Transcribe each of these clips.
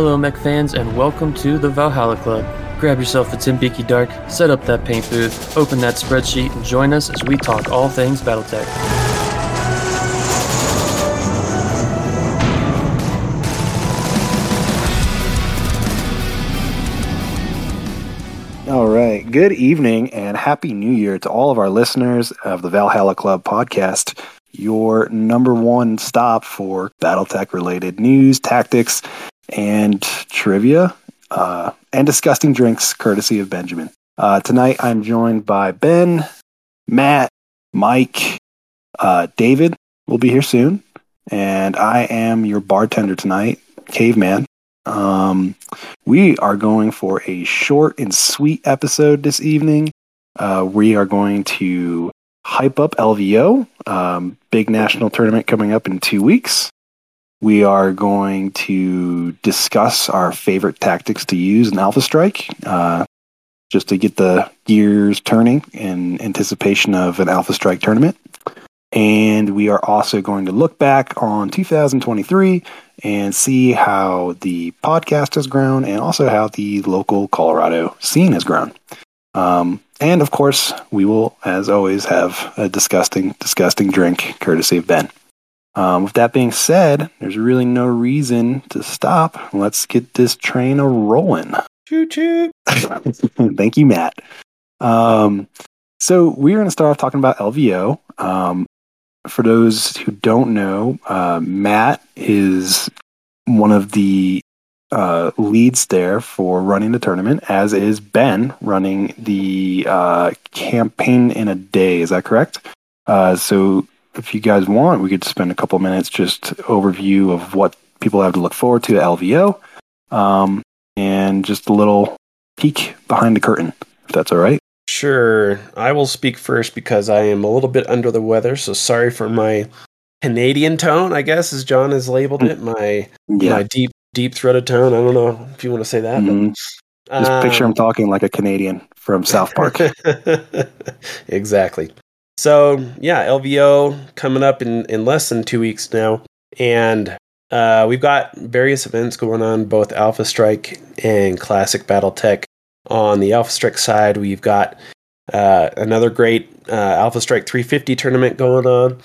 Hello, mech fans, and welcome to the Valhalla Club. Grab yourself a Timbiqui Dark, set up that paint booth, open that spreadsheet, and join us as we talk all things Battletech. All right. Good evening and happy new year to all of our listeners of the Valhalla Club podcast, your number one stop for Battletech related news, tactics, and trivia, uh, and disgusting drinks courtesy of Benjamin. Uh, tonight I'm joined by Ben, Matt, Mike, uh, David will be here soon, and I am your bartender tonight, Caveman. Um, we are going for a short and sweet episode this evening. Uh, we are going to hype up LVO, um, big national tournament coming up in two weeks. We are going to discuss our favorite tactics to use in Alpha Strike, uh, just to get the gears turning in anticipation of an Alpha Strike tournament. And we are also going to look back on 2023 and see how the podcast has grown and also how the local Colorado scene has grown. Um, and of course, we will, as always, have a disgusting, disgusting drink courtesy of Ben. Um, with that being said, there's really no reason to stop. Let's get this train a rolling. Choo choo. Thank you, Matt. Um, so we're going to start off talking about LVO. Um, for those who don't know, uh, Matt is one of the uh, leads there for running the tournament, as is Ben running the uh, campaign in a day. Is that correct? Uh, so, if you guys want, we could spend a couple minutes just overview of what people have to look forward to at LVO, um, and just a little peek behind the curtain, if that's all right. Sure. I will speak first because I am a little bit under the weather, so sorry for my Canadian tone, I guess, as John has labeled it. My Yeah. my deep deep throated tone. I don't know if you want to say that. Mhm. But, Just picture him um, talking like a Canadian from South Park. exactly. So yeah, LVO coming up in, in less than two weeks now, and uh, we've got various events going on, both Alpha Strike and Classic BattleTech. On the Alpha Strike side, we've got uh, another great uh, Alpha Strike 350 tournament going on.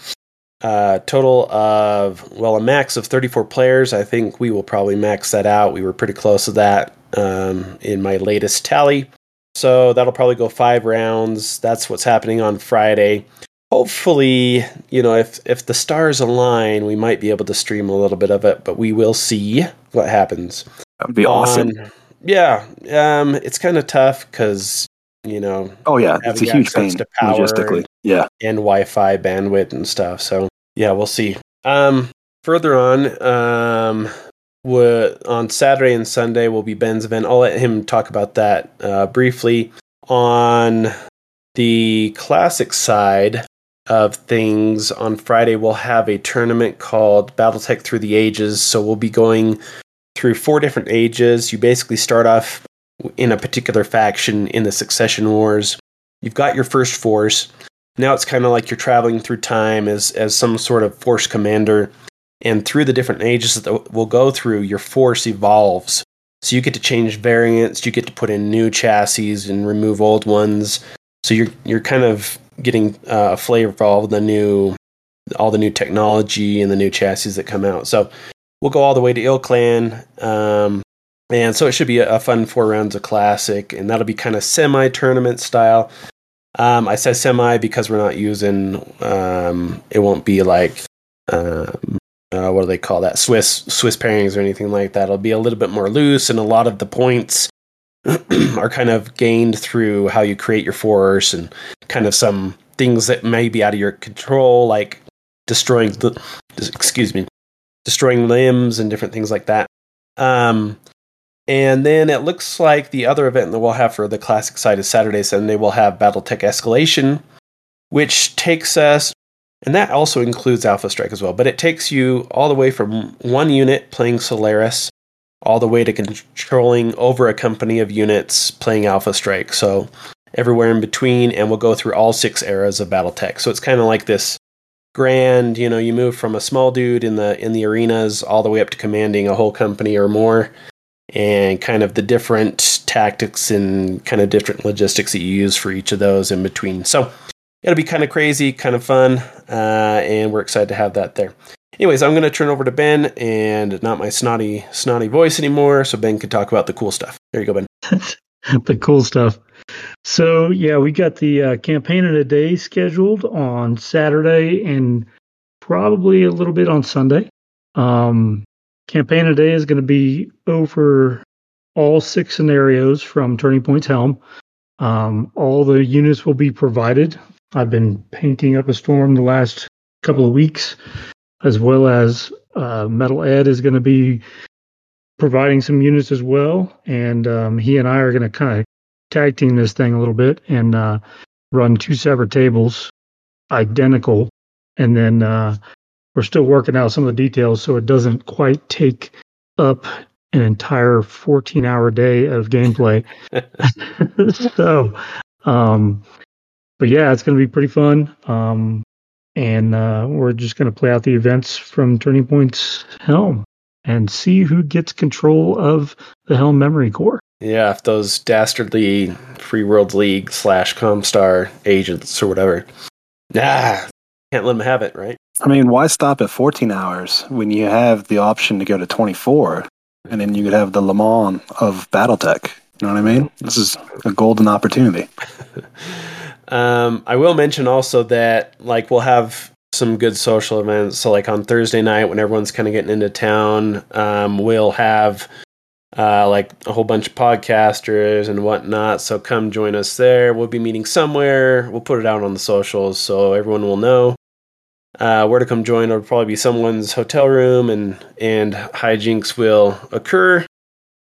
Uh, total of well, a max of 34 players. I think we will probably max that out. We were pretty close to that um, in my latest tally. So that'll probably go five rounds. That's what's happening on Friday. Hopefully, you know, if if the stars align, we might be able to stream a little bit of it, but we will see what happens. That would be awesome. On- yeah, um, it's kind of tough because you know Oh yeah, it's a huge pain access to power logistically. Yeah. and Wi-Fi bandwidth and stuff. So yeah, we'll see. Um, further on, um, wa- on Saturday and Sunday will be Ben's event. I'll let him talk about that uh, briefly. On the classic side of things, on Friday we'll have a tournament called BattleTech Through the Ages. So we'll be going through four different ages. You basically start off in a particular faction in the Succession Wars. You've got your first force. Now it's kind of like you're traveling through time as as some sort of force commander, and through the different ages that we'll go through, your force evolves. So you get to change variants, you get to put in new chassis and remove old ones. So you're you're kind of getting uh, a flavor of all the new all the new technology and the new chassis that come out. So we'll go all the way to ilClan. Um, and so it should be a, a fun four rounds of classic, and that'll be kind of semi tournament style. Um, I say semi because we're not using. Um, it won't be like um, uh, what do they call that? Swiss Swiss pairings or anything like that. It'll be a little bit more loose, and a lot of the points are kind of gained through how you create your force and kind of some things that may be out of your control, like destroying the excuse me, destroying limbs and different things like that. Um, and then it looks like the other event that we'll have for the classic side is Saturday, Sunday. We'll have BattleTech Escalation, which takes us, and that also includes Alpha Strike as well, but it takes you all the way from one unit playing Solaris all the way to controlling over a company of units playing Alpha Strike. So everywhere in between, and we'll go through all six eras of BattleTech. So it's kind of like this grand, you know, you move from a small dude in the in the arenas all the way up to commanding a whole company or more and kind of the different tactics and kind of different logistics that you use for each of those in between. So it'll be kind of crazy, kind of fun, uh, and we're excited to have that there. Anyways, I'm going to turn over to Ben and not my snotty, snotty voice anymore, so Ben can talk about the cool stuff. There you go, Ben. the cool stuff. So yeah, we got the uh, campaign in a day scheduled on Saturday and probably a little bit on Sunday. Um, campaign day is going to be over all six scenarios from Turning Point's Helm. Um, all the units will be provided. I've been painting up a storm the last couple of weeks, as well as uh, Metal Ed is going to be providing some units as well, and um, he and I are going to kind of tag team this thing a little bit and uh, run two separate tables, identical, and then uh, we're still working out some of the details so it doesn't quite take up an entire 14 hour day of gameplay. so, um, but yeah, it's going to be pretty fun. Um, and uh, we're just going to play out the events from Turning Point's helm and see who gets control of the helm memory core. Yeah, if those dastardly Free World League slash Comstar agents or whatever. Nah, can't let them have it, right? I mean, why stop at 14 hours when you have the option to go to 24 and then you could have the Le Mans of Battletech? You know what I mean? This is a golden opportunity. um, I will mention also that, like, we'll have some good social events. So, like on Thursday night, when everyone's kind of getting into town, um, we'll have uh, like a whole bunch of podcasters and whatnot. So come join us there. We'll be meeting somewhere. We'll put it out on the socials so everyone will know uh, where to come join. It'll probably be someone's hotel room, and and hijinks will occur.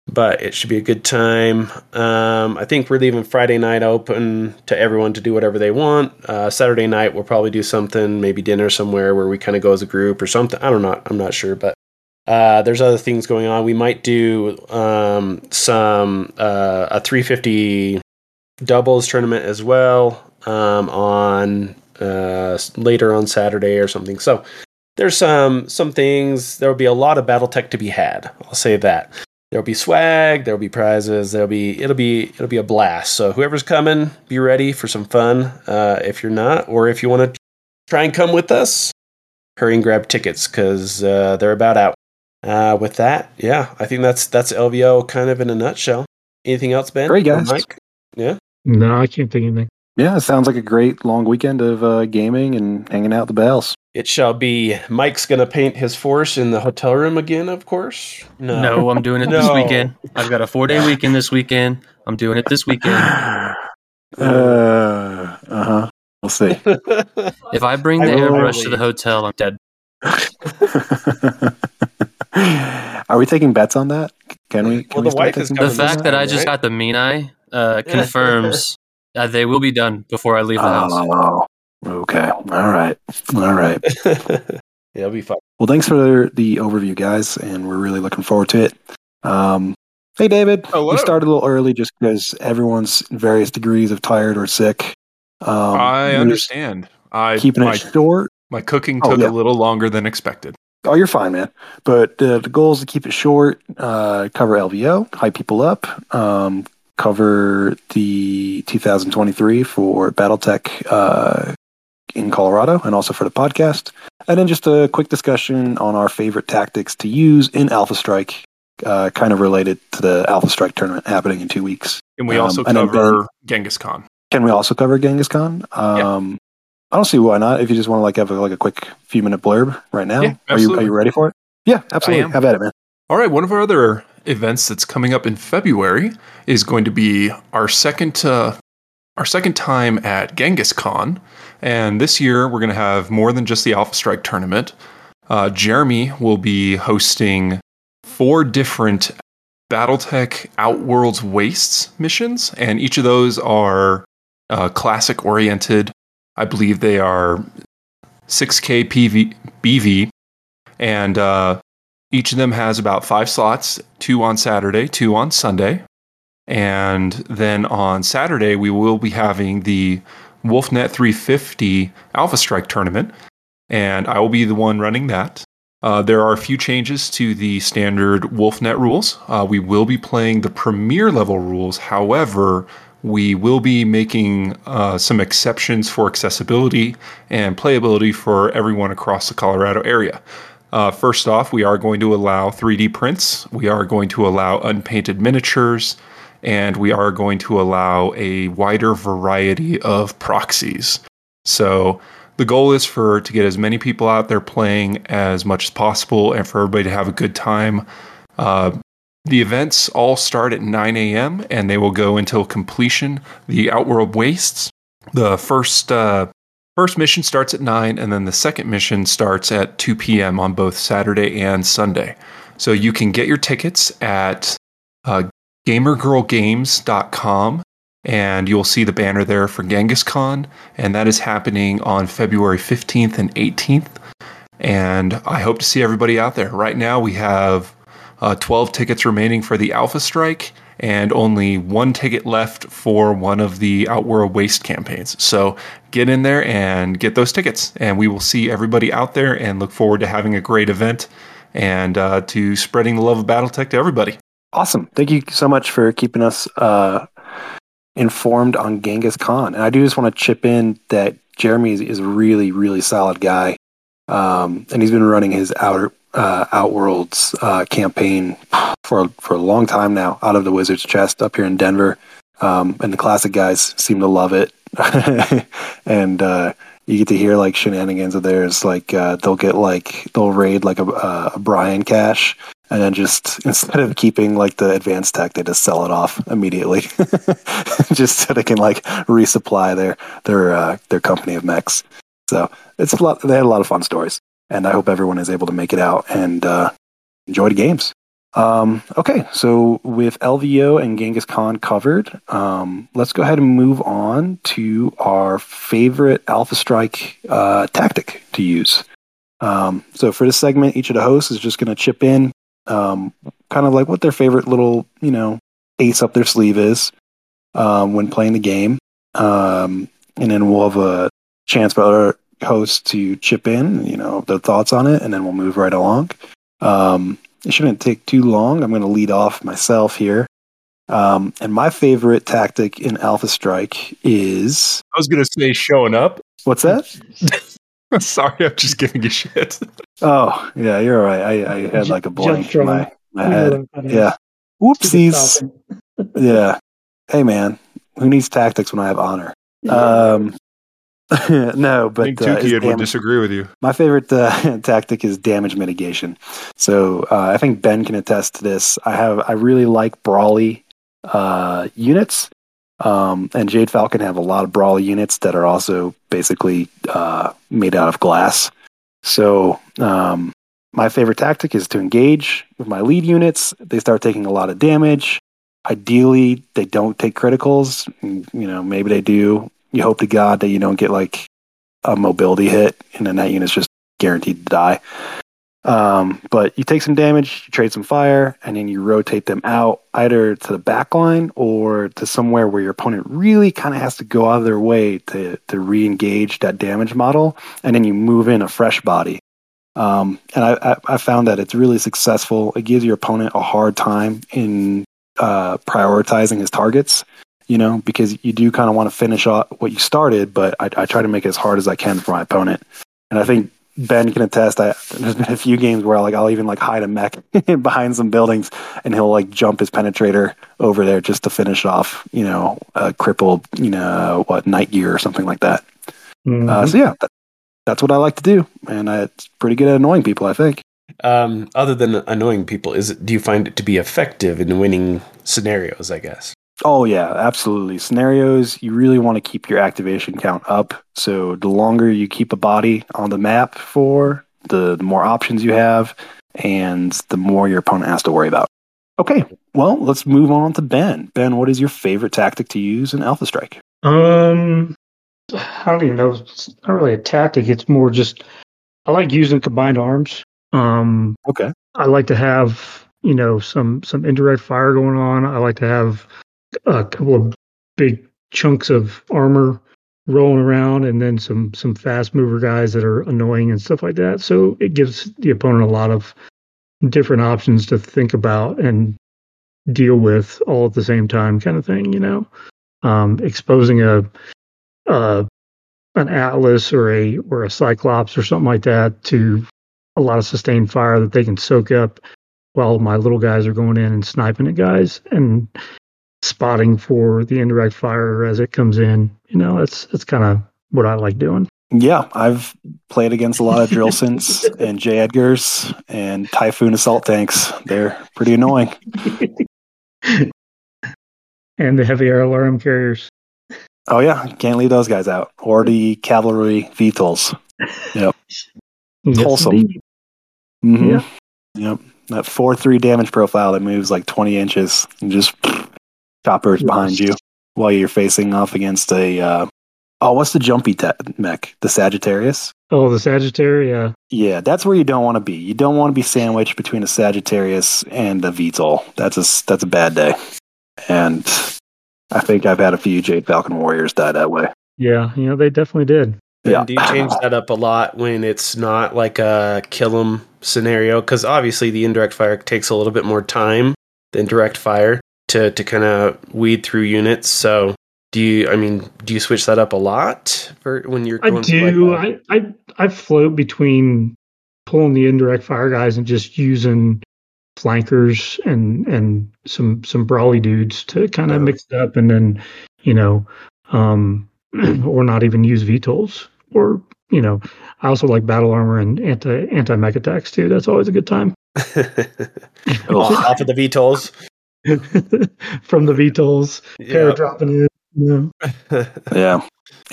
But it should be a good time. Um, I think we're leaving Friday night open to everyone to do whatever they want. Uh, Saturday night we'll probably do something, maybe dinner somewhere where we kind of go as a group or something. I don't know. I'm not sure, but uh, there's other things going on. We might do um, some uh, a 350 doubles tournament as well um, on uh, later on Saturday or something. So there's some some things. There will be a lot of BattleTech to be had. I'll say that. There'll be swag. There'll be prizes. There'll be it'll be it'll be a blast. So whoever's coming, be ready for some fun. Uh, if you're not, or if you want to try and come with us, hurry and grab tickets because uh, they're about out uh, with that, yeah, I think that's that's LVO kind of in a nutshell. Anything else, Ben? Great guys. Mike? Yeah. No, I can't think of anything. Yeah, it sounds like a great long weekend of uh, gaming and hanging out the bells. It shall be. Mike's going to paint his force in the hotel room again, of course. No, no I'm doing it no. this weekend. I've got a four day weekend this weekend. I'm doing it this weekend. Uh huh. We'll see. if I bring the airbrush to the hotel, I'm dead. Are we taking bets on that? Can we? Can well, we the wife is the fact that, I just got the mean eye uh, confirms that they will be done before I leave the house. Oh, okay. All right. All right. yeah, it'll be fun. Well, thanks for the overview, guys, and we're really looking forward to it. Um, hey, David. Hello. We started a little early just because everyone's various degrees of tired or sick. Um, I understand. I keeping my, it short. My cooking oh, took oh, yeah. a little longer than expected. Oh, you're fine, man. But uh, the goal is to keep it short, uh, cover LVO, hype people up, um, cover the 2023 for BattleTech uh, in Colorado and also for the podcast. And then just a quick discussion on our favorite tactics to use in Alpha Strike, uh, kind of related to the Alpha Strike tournament happening in two weeks. Can we also um, cover ben, Genghis Con? Can we also cover Genghis Con? Um, yeah. I don't see why not. If you just want to like have a, like a quick few minute blurb right now, yeah, are you are you ready for it? Yeah, absolutely. Have at it, man. All right. One of our other events that's coming up in February is going to be our second uh, our second time at Genghis Con, and this year we're going to have more than just the Alpha Strike tournament. Uh, Jeremy will be hosting four different BattleTech Outworlds Wastes missions, and each of those are uh, classic oriented I believe they are 6K PV, BV, and uh, each of them has about five slots two on Saturday, two on Sunday. And then on Saturday, we will be having the WolfNet 350 Alpha Strike tournament, and I will be the one running that. Uh, there are a few changes to the standard WolfNet rules. Uh, we will be playing the premier level rules. However, we will be making uh, some exceptions for accessibility and playability for everyone across the Colorado area. Uh, first off, we are going to allow 3D prints, we are going to allow unpainted miniatures, and we are going to allow a wider variety of proxies. So, the goal is for to get as many people out there playing as much as possible and for everybody to have a good time. Uh, the events all start at 9 a.m. and they will go until completion. The Outworld Wastes, the first uh, first mission starts at 9 and then the second mission starts at 2 p.m. on both Saturday and Sunday. So you can get your tickets at uh, gamergirlgames.com and you'll see the banner there for Genghis Con, and that is happening on February 15th and 18th. And I hope to see everybody out there. Right now, we have uh, 12 tickets remaining for the Alpha Strike, and only one ticket left for one of the Outworld Waste campaigns. So get in there and get those tickets, and we will see everybody out there and look forward to having a great event and uh, to spreading the love of Battletech to everybody. Awesome. Thank you so much for keeping us uh, informed on Genghis Con. And I do just want to chip in that Jeremy is, is a really, really solid guy. Um, and he's been running his outer uh, Outworlds uh, campaign for for a long time now, out of the Wizard's Chest up here in Denver. Um, and the classic guys seem to love it. and uh, you get to hear like shenanigans of theirs. Like uh, they'll get like they'll raid like a, a Brian cache and then just instead of keeping like the advanced tech, they just sell it off immediately, just so they can like resupply their their uh, their company of mechs. So it's a lot. They had a lot of fun stories, and I hope everyone is able to make it out and uh, enjoy the games. Um, okay, so with LVO and Genghis Con covered, um, let's go ahead and move on to our favorite Alpha Strike uh, tactic to use. Um, so for this segment, each of the hosts is just going to chip in um, kind of like what their favorite little, you know, ace up their sleeve is um, when playing the game. Um, and then we'll have a chance for other hosts to chip in, you know, their thoughts on it, and then we'll move right along. Um, it shouldn't take too long. I'm going to lead off myself here. Um, and my favorite tactic in Alpha Strike is. I was going to say showing up. What's that? Sorry, I'm just giving you shit. Oh, yeah, you're right. I, I had like a blank in my, my head. Yeah. Whoopsies. yeah. Hey, man, who needs tactics when I have honor? Um, no, but I think Tukayyid uh, would disagree with you. My favorite uh, tactic is damage mitigation. So uh, I think Ben can attest to this. I have I really like brawly uh, units um, and Jade Falcon have a lot of brawler units that are also basically uh, made out of glass. So um, my favorite tactic is to engage with my lead units. They start taking a lot of damage. Ideally, they don't take criticals. You know, maybe they do. You hope to God that you don't get like a mobility hit, and then that unit's just guaranteed to die. Um, but you take some damage, you trade some fire, and then you rotate them out either to the back line or to somewhere where your opponent really kind of has to go out of their way to, to re engage that damage model. And then you move in a fresh body. Um, and I, I, I, found that it's really successful. It gives your opponent a hard time in uh, prioritizing his targets, you know, because you do kind of want to finish off what you started, but I, I try to make it as hard as I can for my opponent. And I think Ben can attest. I, there's been a few games where like I'll even like hide a mech behind some buildings, and he'll like jump his penetrator over there just to finish off, you know, a crippled, you know, what Night Gyr or something like that. Mm-hmm. Uh, so yeah, that, that's what I like to do, and I, it's pretty good at annoying people, I think. Um, other than annoying people, is it, do you find it to be effective in winning scenarios? I guess. Oh yeah, absolutely. Scenarios, you really want to keep your activation count up. So the longer you keep a body on the map for, the, the more options you have, and the more your opponent has to worry about. Okay, well, let's move on to Ben. Ben, what is your favorite tactic to use in Alpha Strike? Um, I don't even know. It's not really a tactic. It's more just I like using combined arms. Um, okay. I like to have you know some some indirect fire going on. I like to have a couple of big chunks of armor rolling around, and then some some fast mover guys that are annoying and stuff like that. So it gives the opponent a lot of different options to think about and deal with all at the same time, kind of thing. You know, um, exposing a, a an atlas or a or a cyclops or something like that to a lot of sustained fire that they can soak up while my little guys are going in and sniping at guys and spotting for the indirect fire as it comes in. You know, that's that's kind of what I like doing. Yeah, I've played against a lot of Drillsons and J. Edgars and Typhoon assault tanks. They're pretty annoying. and the heavy LRM carriers. Oh yeah, can't leave those guys out. Or the cavalry VTOLs. Yep. Yes, Wholesome. Mm-hmm. Yeah. Yep. That four three damage profile that moves like twenty inches and just choppers behind you while you're facing off against a uh, oh what's the jumpy te- mech? The Sagittarius? Oh, the Sagittarius. Yeah, Yeah, that's where you don't want to be. You don't want to be sandwiched between a Sagittarius and a VTOL. That's a that's a bad day. And I think I've had a few Jade Falcon Warriors die that way. Yeah, you know they definitely did. Yeah. And do you change that up a lot when it's not like a kill 'em scenario? Because obviously the indirect fire takes a little bit more time than direct fire to to kind of weed through units. So do you? I mean, do you switch that up a lot for when you're? I going for, do. like, I, I I float between pulling the indirect fire guys and just using flankers and and some some brawly dudes to kind of Yeah. mix it up and then you know um or not even use VTOLs or you know I also like battle armor and anti anti mech attacks too. That's always a good time. Ugh. off of the VTOLs. From the VTOLs, pair Yeah. dropping in. You know. Yeah.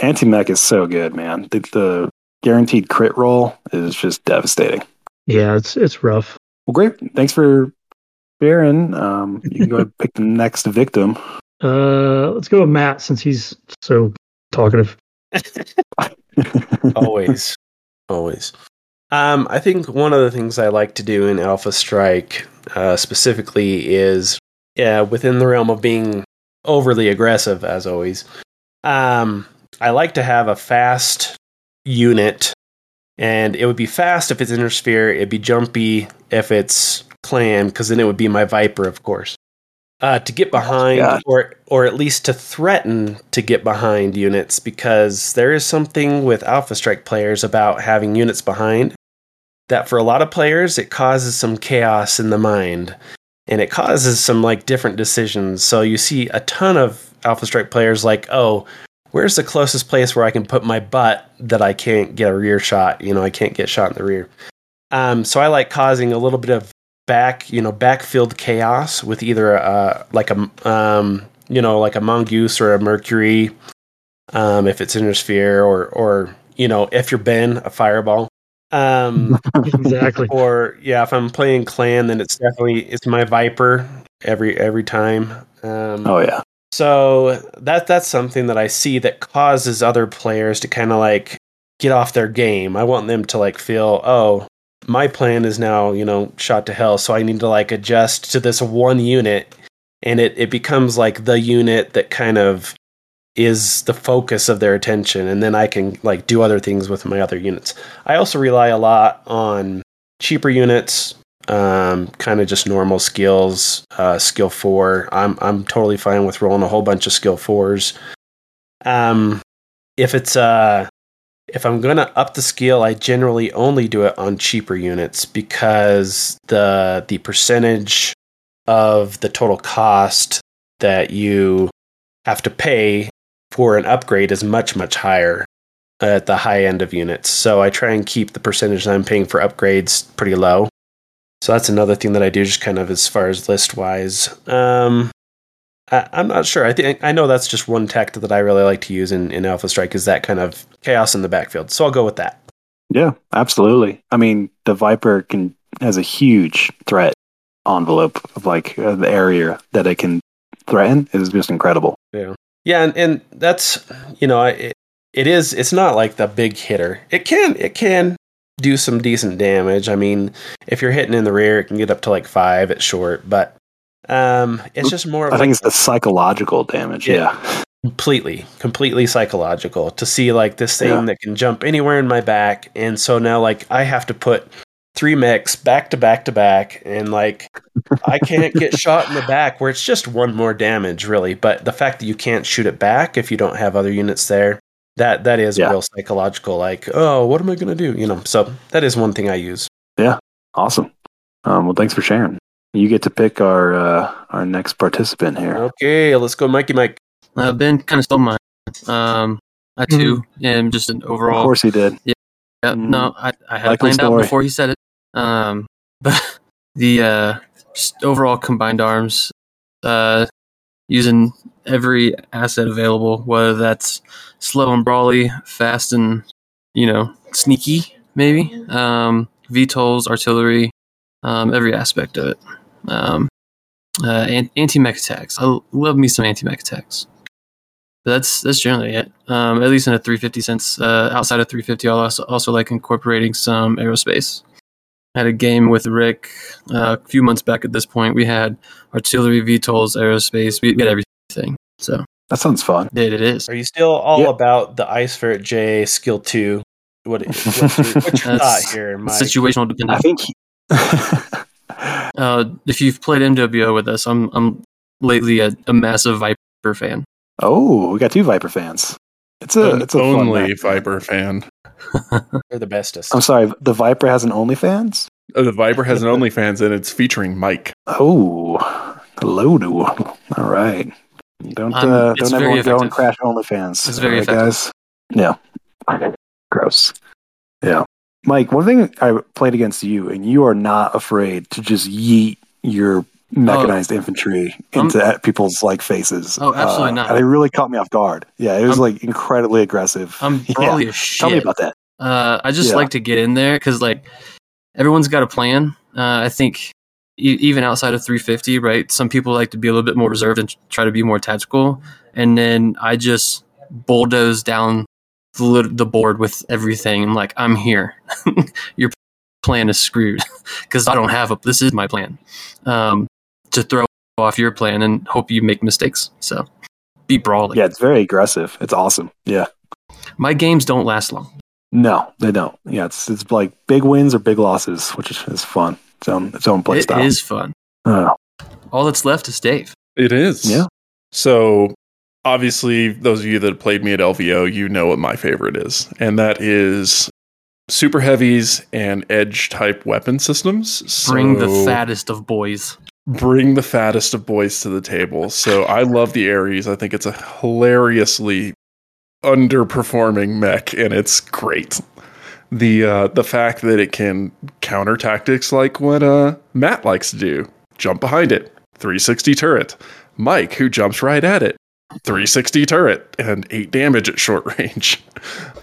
Anti mech is so good, man. The, the guaranteed crit roll is just devastating. Yeah, it's it's rough. Well, great. Thanks for sharing. Um, you can go ahead and pick the next victim. Uh, let's go with Matt since he's so talkative. always always um i think one of the things i like to do in alpha strike uh specifically is yeah within the realm of being overly aggressive as always. Um i like to have a fast unit and it would be fast if it's inner sphere it'd be jumpy if it's clan because then it would be my viper of course. Uh, to get behind or or at least to threaten to get behind units because there is something with alpha strike players about having units behind that for a lot of players it causes some chaos in the mind and it causes some like different decisions. So you see a ton of alpha strike players like oh where's the closest place where i can put my butt that i can't get a rear shot? You know i can't get shot in the rear. Um, so i like causing a little bit of back you know backfield chaos with either uh like a um you know like a mongoose or a mercury um if it's inner sphere or or you know if you're ben a fireball um exactly. or yeah if i'm playing clan then it's definitely it's my viper every every time um oh, yeah. so that that's something that I see that causes other players to kind of like get off their game. I want them to like feel, oh, my plan is now, you know, shot to hell, so I need to like adjust to this one unit and it it becomes like the unit that kind of is the focus of their attention and then I can like do other things with my other units. I also rely a lot on cheaper units um, kind of just normal skills, uh, skill four. I'm I'm totally fine with rolling a whole bunch of skill fours. Um, if it's uh, if I'm gonna up the skill, I generally only do it on cheaper units because the the percentage of the total cost that you have to pay for an upgrade is much much higher at the high end of units. So I try and keep the percentage that I'm paying for upgrades pretty low. So that's another thing that I do, just kind of as far as list wise. Um, I, I'm not sure. I think I know that's just one tactic that I really like to use in, in Alpha Strike is that kind of chaos in the backfield. So I'll go with that. Yeah, absolutely. I mean, the Viper can has a huge threat envelope of like uh, the area that it can threaten is just incredible. Yeah, and, and that's you know it, it is it's not like the big hitter. It can it can do some decent damage. I mean, if you're hitting in the rear, it can get up to like five at short, but um, it's just more of I like think it's the psychological damage. Yeah. Yeah. completely completely psychological to see like this thing Yeah. that can jump anywhere in my back and so now like i have to put three mechs back to back to back and like i can't get shot in the back where it's just one more damage really but the fact that you can't shoot it back if you don't have other units there that that is Yeah. real psychological like oh what am i going to do you know so that is one thing i use yeah Awesome. Um, well, thanks for sharing. You get to pick our uh, our next participant here. okay let's go mikey mike Uh, ben kind of stole mine. Um, I too am just an overall Of course he did. Yeah, Mhm. no, I, I had it Likely planned out before he said it. Um, but the uh, just overall combined arms, uh, using every asset available, whether that's slow and brawly, fast and you know sneaky, maybe. Um, VTOLs, artillery, um, every aspect of it. Um, uh, anti-mech attacks. I love me some anti-mech attacks. But that's that's generally it. Um, at least in a 350 sense. Uh, outside of 350, I also, also like incorporating some aerospace. I had a game with Rick uh, a few months back. At this point, we had artillery, VTOLs, aerospace. We, we had everything. So That sounds fun. it, it is. Are you still all Yeah. about the Ice Ferret J skill two? What, what's your, what's your thought here, Mike? Situational dependent. I think. He- Uh, if you've played MWO with us, I'm I'm lately a, a massive Viper fan. oh, we got two Viper fans. It's a An it's a only mech. Viper fan. They're the bestest. I'm sorry, the Viper has an OnlyFans. Uh, The Viper has an OnlyFans and it's featuring Mike. Oh, hello to all right. Don't Um, uh, don't ever go and effective. crash OnlyFans. It's very all right, guys. Yeah. Gross. Yeah. Mike, one thing I played against you, and you are not afraid to just yeet your mechanized infantry Um, into at people's like faces. Oh, absolutely Uh, not. And it really caught me off guard. Yeah, it was I'm- like incredibly aggressive. I'm Yeah. brawly shit. Tell me about that. Uh, I just Yeah. like to get in there because like everyone's got a plan. Uh, I think e- even outside of 350, right? Some people like to be a little bit more reserved and try to be more tactical, and then I just bulldoze down the, the board with everything. I'm like, I'm here. Your plan is screwed because I don't have a. This is my plan. Um, to throw off your plan and hope you make mistakes. So be brawly. Yeah, it's very aggressive. It's awesome. Yeah. My games don't last long. No, they don't. Yeah, it's it's like big wins or big losses, which is, is fun. Its own its own play It style. is fun. Oh, All that's left is Dave. It is. Yeah. So obviously, those of you that played me at LVO, you know what my favorite is, and that is super heavies and edge type weapon systems. Bring the fattest of boys. Bring the fattest of boys to the table. So I love the Ares. I think it's a hilariously underperforming mech, and it's great. The uh, the fact that it can counter tactics like what uh, Matt likes to do, jump behind it, 360 turret. Mike, who jumps right at it, 360 turret and eight damage at short range.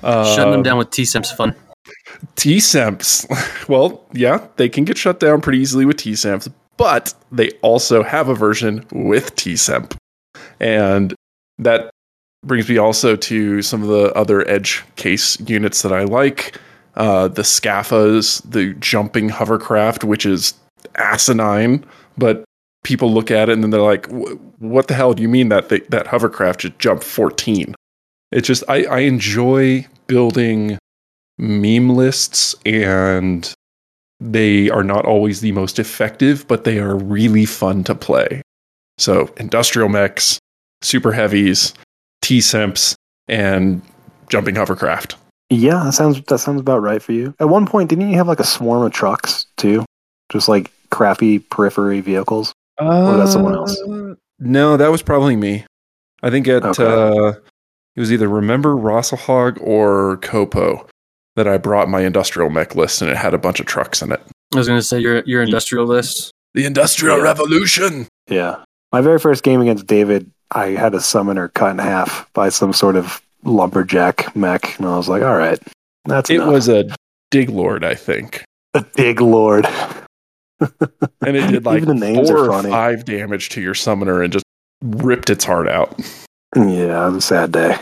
Shutting them Um, down with T-Simps fun. T-Semps. Well, yeah, they can get shut down pretty easily with T-Semps, but they also have a version with T-Semp. And that brings me also to some of the other edge case units that I like. Uh, the Scaffas, the jumping hovercraft, which is asinine, but people look at it and then they're like, what the hell do you mean that th- that hovercraft just jumped 14? It's just, I, I enjoy building meme lists and they are not always the most effective, but they are really fun to play. So, industrial mechs, super heavies, T-Semps, and jumping hovercraft. yeah, that sounds that sounds about right for you. At one point, didn't you have like a swarm of trucks too, just like crappy periphery vehicles? Or that's someone else? Uh, No, that was probably me. I think at Okay. uh, it was either Remember Rosselhog or Copo that I brought my industrial mech list, and it had a bunch of trucks in it. I was going to say your your industrial list. The Industrial Yeah. Revolution. Yeah. My very first game against David, I had a summoner cut in half by some sort of lumberjack mech, and I was like, all right, that's It enough. was a dig lord, I think. a dig lord. And it did like names four or five damage to your summoner and just ripped its heart out. Yeah, it was a sad day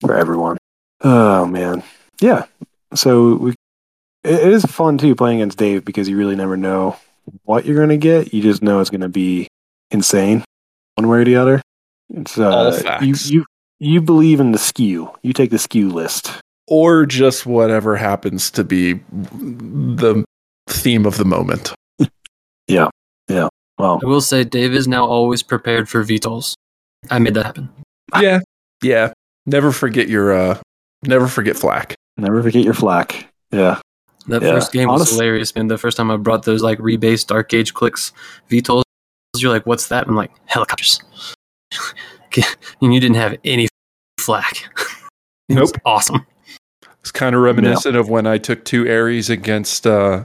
for everyone. Oh man, yeah. So we, it it is fun too playing against Dave because you really never know what you're gonna get. You just know it's gonna be insane, one way or the other. It's uh, All you facts. you you believe in the skew. You take the skew list. or just whatever happens to be the theme of the moment. Yeah, yeah. Well, I will say Dave is now always prepared for VTOLs. I made that happen. Yeah, yeah. Never forget your uh, never forget flack. never forget your flack. Yeah. That Yeah, first game was honest- hilarious, man. The first time I brought those like rebased dark Age clicks VTOLs, you're like, "What's that?" I'm like, "Helicopters." and you didn't have any flack. it was Nope. awesome. It's kind of reminiscent of when I took two Ares against uh,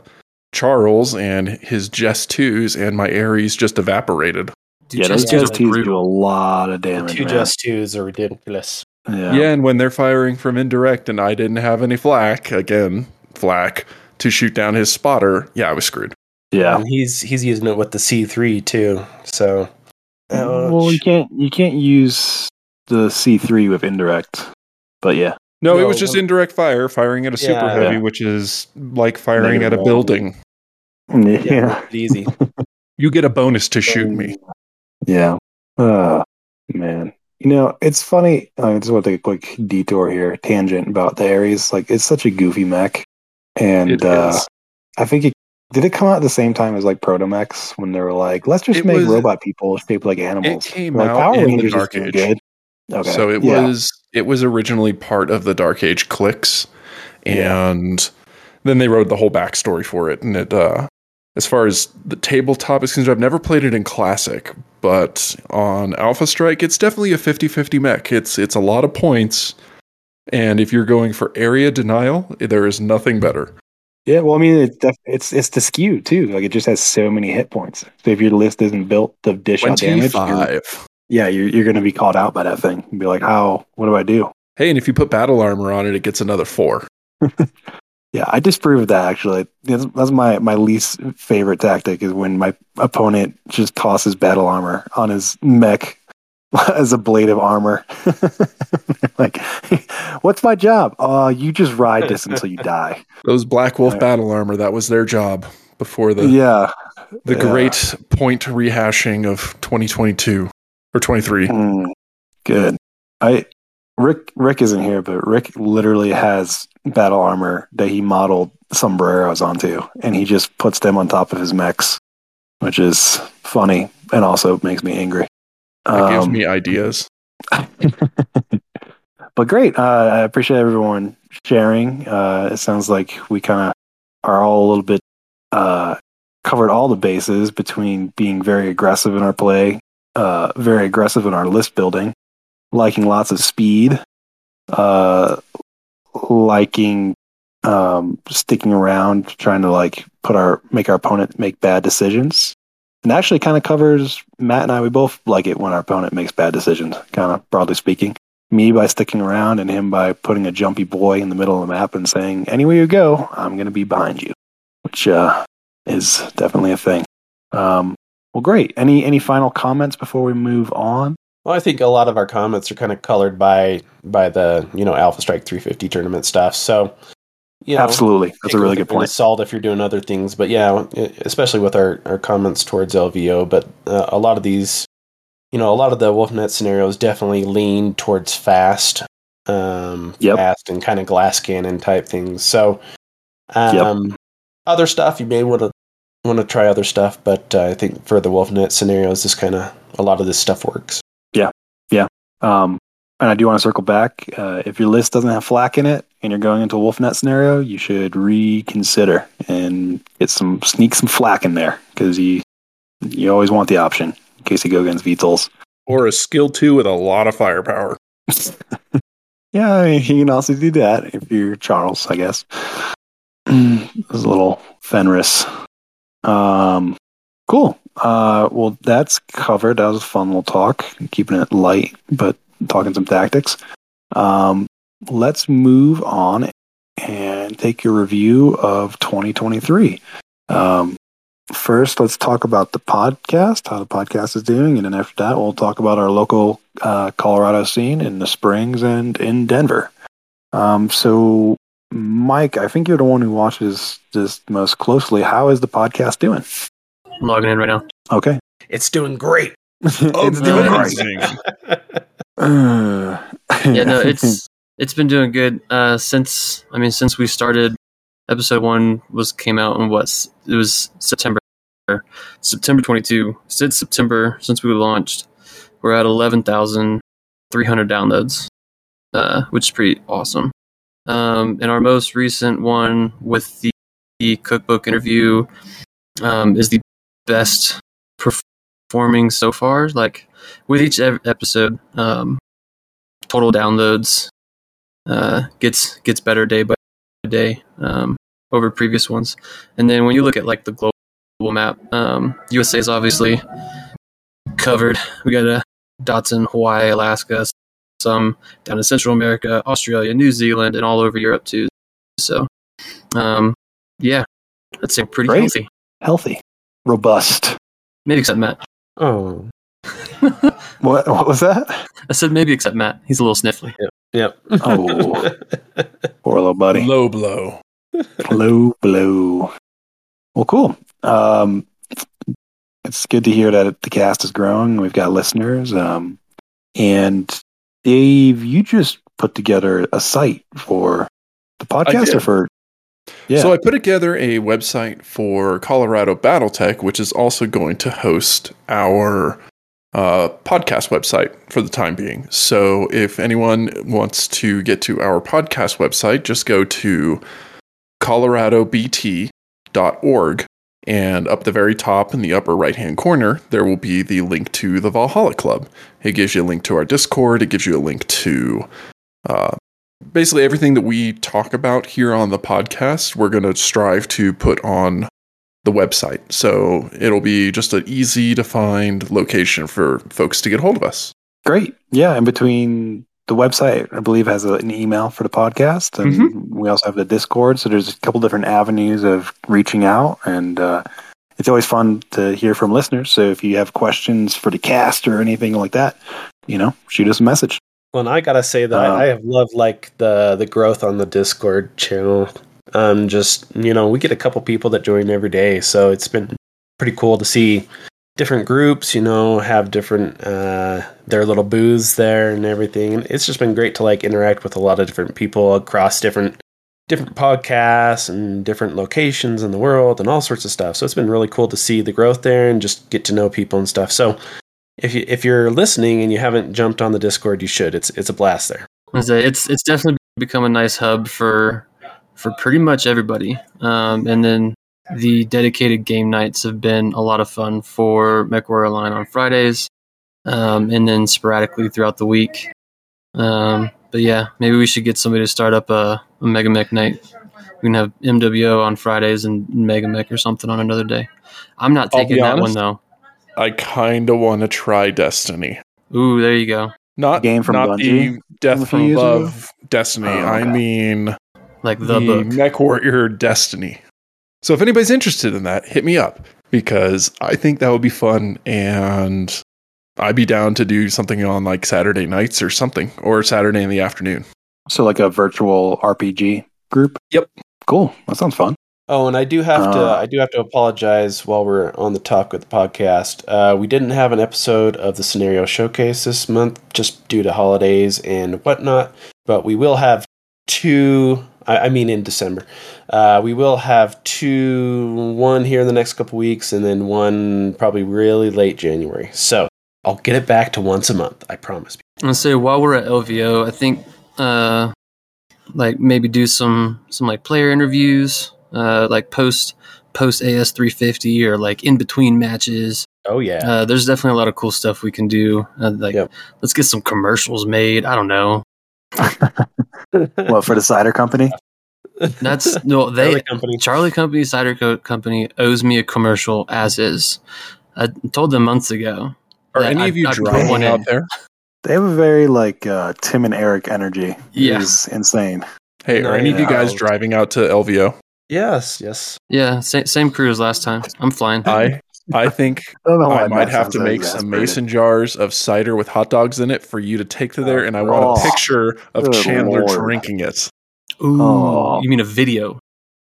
Charles and his JES twos, and my Ares just evaporated. Dude, yeah, those JES twos just are twos brutal. do a lot of damage. Two man. just twos are ridiculous. Yeah. Yeah. and when they're firing from indirect, and I didn't have any flak, again, flak to shoot down his spotter. Yeah, I was screwed. Yeah. And he's he's using it with the C three too. So well, you can't you can't use the C three with indirect. But yeah. No, it was just well- indirect fire, firing at a super Yeah. heavy, Yeah. which is like firing Negative at a building. Yeah. yeah, easy. You get a bonus to shoot me. Yeah. Uh, man. You know, it's funny. I just want to take a quick detour here, tangent about the Ares. Like, it's such a goofy mech. And It uh, is. I think it did it come out at the same time as like Protomechs when they were like, let's just It make was- robot people shaped like animals. It came like out Power in the Rangers is Dark Age. good. Okay. So it yeah. was it was originally part of the Dark Age clicks, Yeah. and then they wrote the whole backstory for it. And it, uh, as far as the tabletop is concerned, I've never played it in Classic, but on Alpha Strike, it's definitely a 50-50 mech. It's it's a lot of points, and if you're going for area denial, there is nothing better. Yeah, well, I mean, it's def- it's it's the skew too. Like, it just has so many hit points. So if your list isn't built to dish out damage, you're, yeah, you're you're going to be called out by that thing. And be like, how? What do I do? Hey, and if you put battle armor on it, it gets another four. Yeah, I disprove of that actually. That's, that's my my least favorite tactic is when my opponent just tosses battle armor on his mech as a blade of armor. like, what's my job? Uh, you just ride this until you die. Those Black Wolf Right. battle armor, that was their job before the yeah, the yeah. great point rehashing of 2022 or 23. Mm, good. I Rick Rick isn't here, but Rick literally has battle armor that he modeled sombreros onto, and he just puts them on top of his mechs, which is funny and also makes me angry. That gives Um, me ideas. but great. Uh, I appreciate everyone sharing. Uh, it sounds like we kind of are all a little bit uh, covered all the bases between being very aggressive in our play, uh, very aggressive in our list building, liking lots of speed, uh, liking um, sticking around, trying to like put our make our opponent make bad decisions. And actually, kind of covers Matt and I. We both like it when our opponent makes bad decisions. Kind of broadly speaking me by sticking around and him by putting a jumpy boy in the middle of the map and saying, anywhere you go, I'm going to be behind you, which uh, is definitely a thing. Um, well, great. Any any final comments before we move on? Well, I think a lot of our comments are kind of colored by by the you know Alpha Strike 350 tournament stuff. So, you know, Absolutely, that's a really good point. Salt if you're doing other things, but yeah, especially with our our comments towards LVO. But uh, a lot of these, you know, a lot of the WolfNet scenarios definitely lean towards fast, um, Yep. fast and kind of glass cannon type things. So, um, other stuff you may want to want to try other stuff, but uh, I think for the WolfNet scenarios, this kind of a lot of this stuff works. Um, and I do want to circle back. Uh, if your list doesn't have flack in it and you're going into a WolfNet scenario, you should reconsider and get some sneak some flack in there because you you always want the option in case you go against VTOLs. Or a skill two with a lot of firepower. Yeah, I mean, you can also do that if you're Charles, I guess. There's a little Fenris. Um, cool. Uh, well, that's covered. That was a fun little talk, keeping it light, but talking some tactics. Um, let's move on and take your review of 2023. Um, first, let's talk about the podcast, how the podcast is doing, and then after that, we'll talk about our local uh, Colorado scene in the Springs and in Denver. Um, so, Mike, I think you're the one who watches this most closely. How is the podcast doing? I'm logging in right now. Okay, It's doing great. it's doing great. Uh, yeah, no, it's it's been doing good uh, since. I mean, since we started. Episode one was came out in what it was September, September twenty two. Since September, since we launched, we're at eleven thousand three hundred downloads, uh, which is pretty awesome. Um, and our most recent one with the, the cookbook interview um, is the best performing so far. Like with each episode, um, total downloads uh, gets gets better day by day um, over previous ones. And then when you look at like the global map, um, USA is obviously covered. We got a dots in Hawaii, Alaska, some down in Central America, Australia, New Zealand, and all over Europe too. So, um, yeah, I'd say pretty Great. healthy. Healthy, robust. Maybe except Matt. Oh, What, what was that? I said maybe except Matt. He's a little sniffly. yep. Oh. Poor little buddy. Low blow. Low blow. Well, cool. Um, it's good to hear that the cast is growing. We've got listeners. Um, and Dave, you just put together a site for the podcast or for yeah. So I put together a website for Colorado BattleTech, which is also going to host our uh, podcast website for the time being. So if anyone wants to get to our podcast website, just go to coloradobt.org. And up the very top in the upper right hand corner, there will be the link to the Valhalla Club. It gives you a link to our Discord. It gives you a link to uh, basically everything that we talk about here on the podcast, we're going to strive to put on the website. So it'll be just an easy to find location for folks to get hold of us. Great. Yeah. In between the website, I believe, has a, an email for the podcast. And Mm-hmm. we also have the Discord. So there's a couple different avenues of reaching out. And uh, it's always fun to hear from listeners. So if you have questions for the cast or anything like that, you know, shoot us a message. Well, and I gotta say that I, I have loved like the the growth on the Discord channel. Um, just you know, we get a couple people that join every day, so it's been pretty cool to see different groups. You know, have different uh, their little booths there and everything. And it's just been great to like interact with a lot of different people across different different podcasts and different locations in the world and all sorts of stuff. So it's been really cool to see the growth there and just get to know people and stuff. So if you if you're listening and you haven't jumped on the Discord, you should. It's it's a blast there. It's it's definitely become a nice hub for for pretty much everybody. Um, and then the dedicated game nights have been a lot of fun for MechWarrior Online on Fridays, um, and then sporadically throughout the week. Um, but yeah, maybe we should get somebody to start up a, a MegaMek night. We can have MWO on Fridays and MegaMek or something on another day. I'm not I'll taking be that one though. I kind of want to try Destiny. Ooh, there you go. Not Game from not the Death from years ago? Above Destiny. Oh, I mean Like the book. MechWarrior Destiny. So if anybody's interested in that, hit me up because I think that would be fun and I'd be down to do something on like Saturday nights or something or Saturday in the afternoon. So, like a virtual RPG group? Yep. Cool. That sounds fun. Oh, and I do have to Uh. I do have to apologize while we're on the talk with the podcast. Uh, we didn't have an episode of the scenario showcase this month just due to holidays and whatnot, but we will have two. I, I mean, in December, uh, we will have two. One here in the next couple weeks, and then one probably really late January. So I'll get it back to once a month. I promise. I'm gonna say while we're at LVO, I think uh like maybe do some some like player interviews, uh like post post AS three fifty or like in between matches. Oh yeah. Uh there's definitely a lot of cool stuff we can do. Uh, like Yep. let's get some commercials made. I don't know. What, for the cider company? That's no They, they company. Charlie Company Cider Co- Company owes me a commercial as is. I told them months ago. Are any I- of you I driving one out in. there? They have a very like uh, Tim and Eric energy. Yeah. It's insane. Hey, are any of you guys driving out to LVO? Yes. Yes. Yeah, same, same crew as last time. I'm flying. I I think I don't know why I might have to make some mason jars of cider with hot dogs in it for you to take to there, and I want Oh, a picture of good Chandler Lord. drinking it. Ooh, Oh. you mean a video?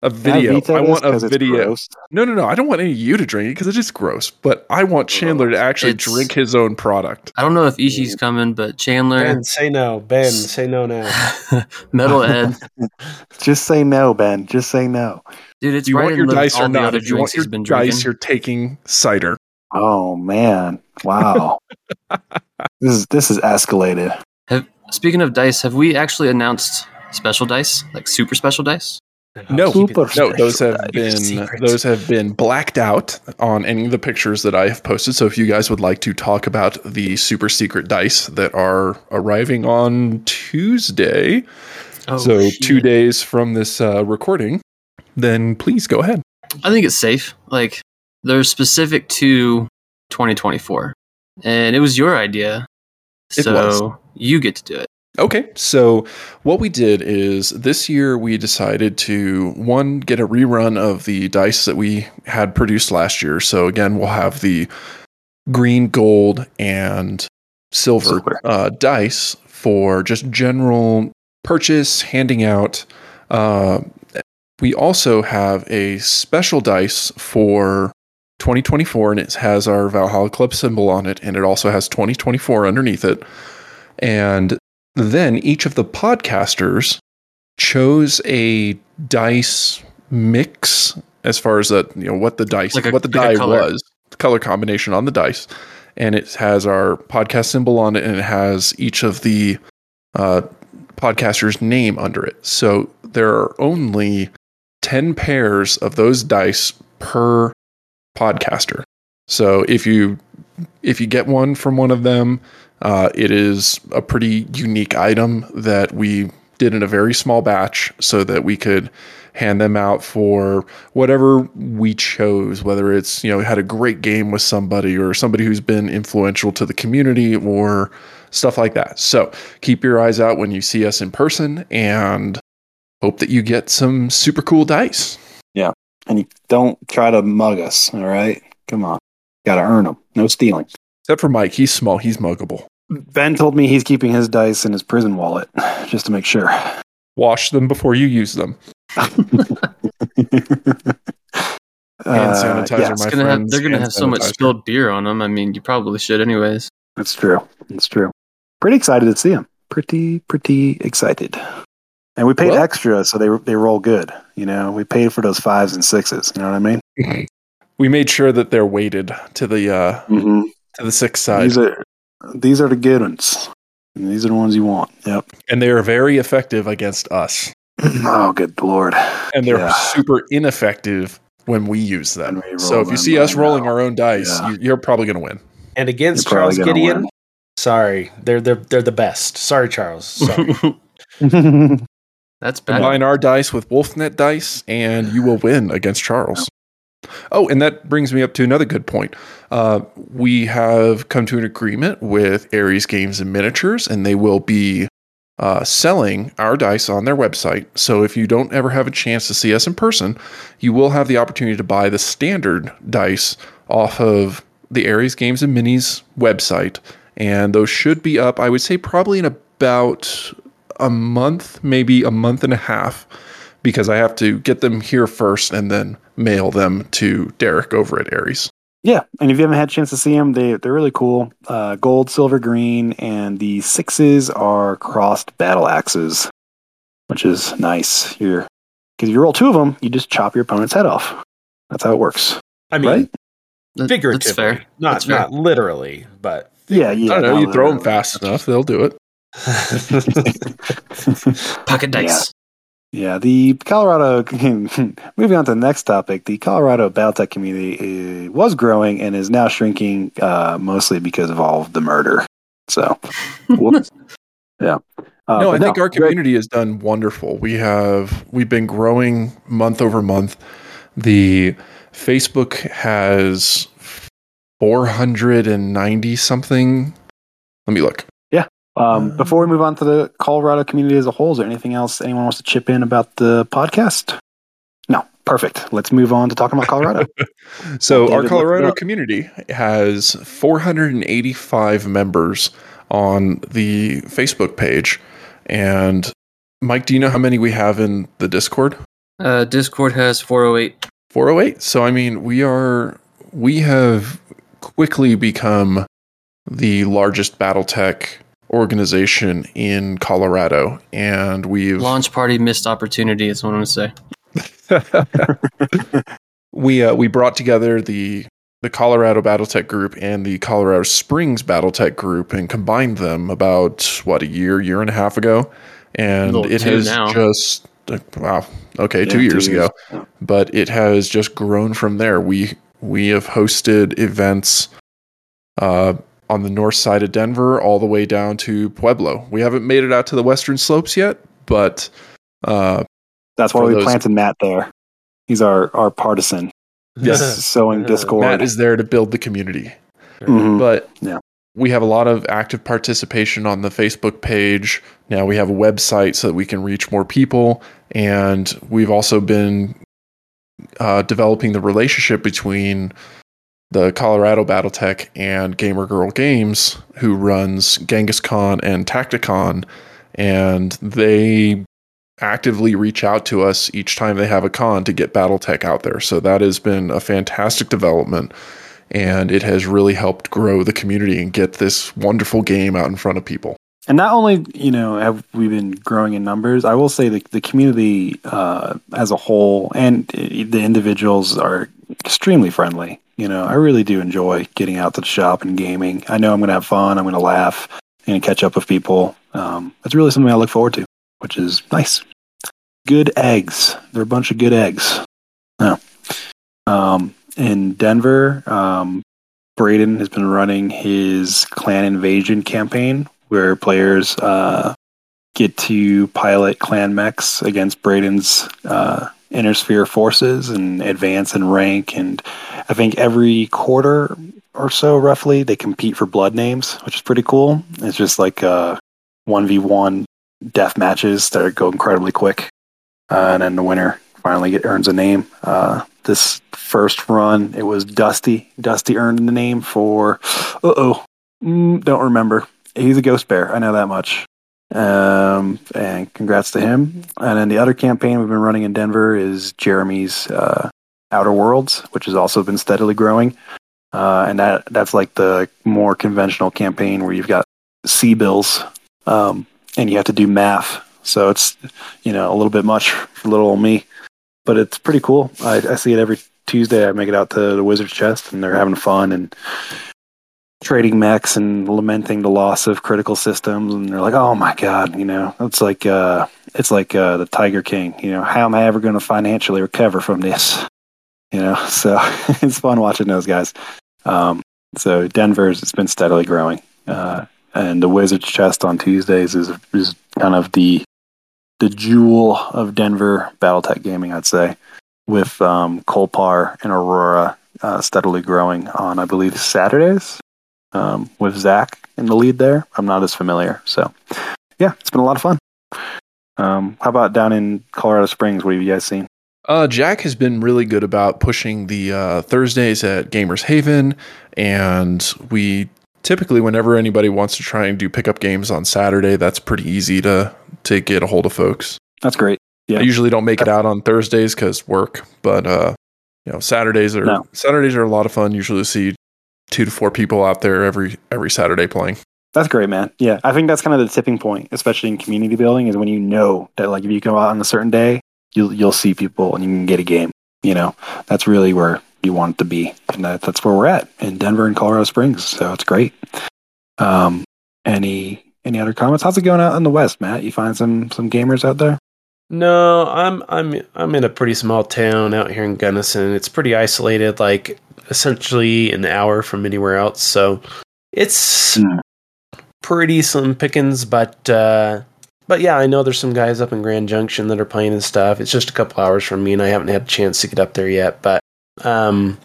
A video. veto I want a video. No, no, no. I don't want any of you to drink it because it's just gross. But I want Chandler to actually It's- drink his own product. I don't know if Ishii's mm. coming, but Chandler, Ben, say no. Ben, say no now. Metal Ed, Just say no, Ben. Just say no. dude, it's Do you right want in your the, dice all or not? other If you want your been dice, drinking. you're taking cider. Oh man. Wow. this is this is escalated. Have, speaking of dice, have we actually announced special dice, like super special dice? No, Super no, those have been those have been blacked out on any of the pictures that I have posted. So if you guys would like to talk about the super secret dice that are arriving on Tuesday, Oh, so shit. two days from this uh, recording, then please go ahead. I think it's safe. Like they're specific to 2024, and it was your idea, It so was. you get to do it. Okay, so what we did is this year we decided to one get a rerun of the dice that we had produced last year. So again, we'll have the green, gold, and silver, Silver. Uh, dice for just general purchase, handing out. Uh, we also have a special dice for 2024, and it has our Valhalla Club symbol on it, and it also has 2024 underneath it. And then each of the podcasters chose a dice mix as far as that you know what the dice Like a- what the like die was the color combination on the dice. And it has our podcast symbol on it and it has each of the uh, podcasters name under it. So there are only 10 pairs of those dice per podcaster. So if you if you get one from one of them uh, it is a pretty unique item that we did in a very small batch so that we could hand them out for whatever we chose, whether it's, you know, had a great game with somebody or somebody who's been influential to the community or stuff like that. So keep your eyes out when you see us in person and hope that you get some super cool dice. Yeah and you don't try to mug us, all right? Come on. Got to earn them. No stealing. Except for Mike, he's small, he's muggable. Ben told me he's keeping his dice in his prison wallet just to make sure. Wash them before you use them. Uh, sanitizer, yeah, my It's gonna have, they're gonna hand have so much spilled beer on them. I mean, you probably should, anyways. That's true. That's true. Pretty excited to see him. Pretty, pretty excited. And we paid Well- extra, so they they roll good. You know, we paid for those fives and sixes. You know what I mean? We made sure that they're weighted to the uh, Mm-hmm. to the six side. These are these are the good ones. And these are the ones you want. Yep. and they are very effective against us. oh, good lord. And they're Yeah. super ineffective when we use them. We So if you see us rolling know. our own dice, Yeah. you, you're probably going to win. And against Charles Gideon, win. sorry, they're they're they're the best. Sorry, Charles. Sorry. That's bad. Combine our dice with Wolfnet dice, and you will win against Charles. Oh, and that brings me up to another good point. Uh, we have come to an agreement with Aries Games and Miniatures, and they will be uh, selling our dice on their website. So if you don't ever have a chance to see us in person, you will have the opportunity to buy the standard dice off of the Aries Games and Minis website. And those should be up, I would say, probably in about a month, maybe a month and a half, because I have to get them here first and then mail them to Derek over at Aries. Yeah, and if you haven't had a chance to see them, they they're really cool. Uh, gold, silver, green, and the sixes are crossed battle axes, which is nice. Here, because you roll two of them, you just chop your opponent's head off. That's how it works, I mean, right? That- figuratively, That's fair. not That's fair. not literally, but Yeah, yeah. I don't know, you throw them fast enough, they'll do it. Pocket dice. Yeah, the Colorado. moving on to the next topic, the Colorado Battletech community uh, was growing and is now shrinking, uh, mostly because of all of the murder. So, yeah. Uh, no, I but think our great- community has done wonderful. We have we've been growing month over month. The Facebook has 490 something. Let me look. Um, before we move on to the Colorado community as a whole, is there anything else anyone wants to chip in about the podcast? No, perfect. Let's move on to talking about Colorado. So David our Colorado community has 485 members on the Facebook page. And Mike, do you know how many we have in the Discord? Uh, Discord has 408. 408. So I mean, we are we have quickly become the largest BattleTech organization in Colorado, and we've Launch party missed opportunity, is what I'm going to say. we uh, we brought together the the Colorado BattleTech group and the Colorado Springs BattleTech group and combined them about what a year year and a half ago, and it has now. just uh, wow okay Yeah, two years two ago, years. but it has just grown from there. We we have hosted events uh, on the north side of Denver all the way down to Pueblo. We haven't made it out to the western slopes yet, but uh, That's why we those- planted Matt there. He's our, our partisan. Yes. Sowing discord. Matt is there to build the community. Mhm. but Yeah. we have a lot of active participation on the Facebook page. Now we have a website so that we can reach more people, and we've also been uh, developing the relationship between the Colorado BattleTech and Gamer Girl Games, who runs Genghis Con and Tacticon, and they actively reach out to us each time they have a con to get BattleTech out there. So that has been a fantastic development and it has really helped grow the community and get this wonderful game out in front of people. And not only, you know, have we been growing in numbers, I will say the, the community uh, as a whole and the individuals are extremely friendly. You know, I really do enjoy getting out to the shop and gaming. I know I'm going to have fun. I'm going to laugh and catch up with people. Um, it's really something I look forward to, which is nice. Good eggs. They're a bunch of good eggs. Yeah. Um, in Denver, um, Braden has been running his clan invasion campaign where players uh, get to pilot clan mechs against Braden's uh, inner sphere forces and advance in rank. And I think every quarter or so, roughly, they compete for blood names, which is pretty cool. It's just like uh, 1v1 death matches that go incredibly quick. Uh, and then the winner finally get, earns a name. Uh, this first run, it was Dusty. Dusty earned the name for, uh oh, mm, don't remember. He's a ghost bear. I know that much. Um, and congrats to him. And then the other campaign we've been running in Denver is Jeremy's uh, Outer Worlds, which has also been steadily growing. Uh, and that that's like the more conventional campaign where you've got C bills, um, and you have to do math. So it's you know a little bit much for little old me, but it's pretty cool. I, I see it every Tuesday. I make it out to the Wizard's Chest, and they're having fun and trading mechs and lamenting the loss of critical systems. And they're like, "Oh my god," you know, it's like uh, it's like uh, the Tiger King. You know, how am I ever going to financially recover from this? You know, so it's fun watching those guys. Um, so Denver's it's been steadily growing, uh, and the Wizards Chest on Tuesdays is is kind of the the jewel of Denver BattleTech gaming, I'd say, with um, Colpar and Aurora uh, steadily growing on, I believe, Saturdays um, with Zach in the lead there. I'm not as familiar, so yeah, it's been a lot of fun. Um, how about down in Colorado Springs? What have you guys seen? Uh, Jack has been really good about pushing the uh, Thursdays at Gamers Haven, and we typically, whenever anybody wants to try and do pickup games on Saturday, that's pretty easy to to get a hold of folks. That's great. Yeah. I usually don't make it out on Thursdays because work, but uh, you know Saturdays are No. Saturdays are a lot of fun. Usually see two to four people out there every every Saturday playing. That's great, man. Yeah, I think that's kind of the tipping point, especially in community building, is when you know that like if you go out on a certain day, you'll you'll see people and you can get a game. You know, that's really where you want it to be, and that, that's where we're at in Denver and Colorado Springs. So it's great. Um, any any other comments? How's it going out in the West, Matt? You find some some gamers out there? No, I'm I'm I'm in a pretty small town out here in Gunnison. It's pretty isolated, like essentially an hour from anywhere else. So it's Hmm. pretty slim pickings, but uh but yeah, I know there's some guys up in Grand Junction that are playing and stuff. It's just a couple hours from me and I haven't had a chance to get up there yet, but um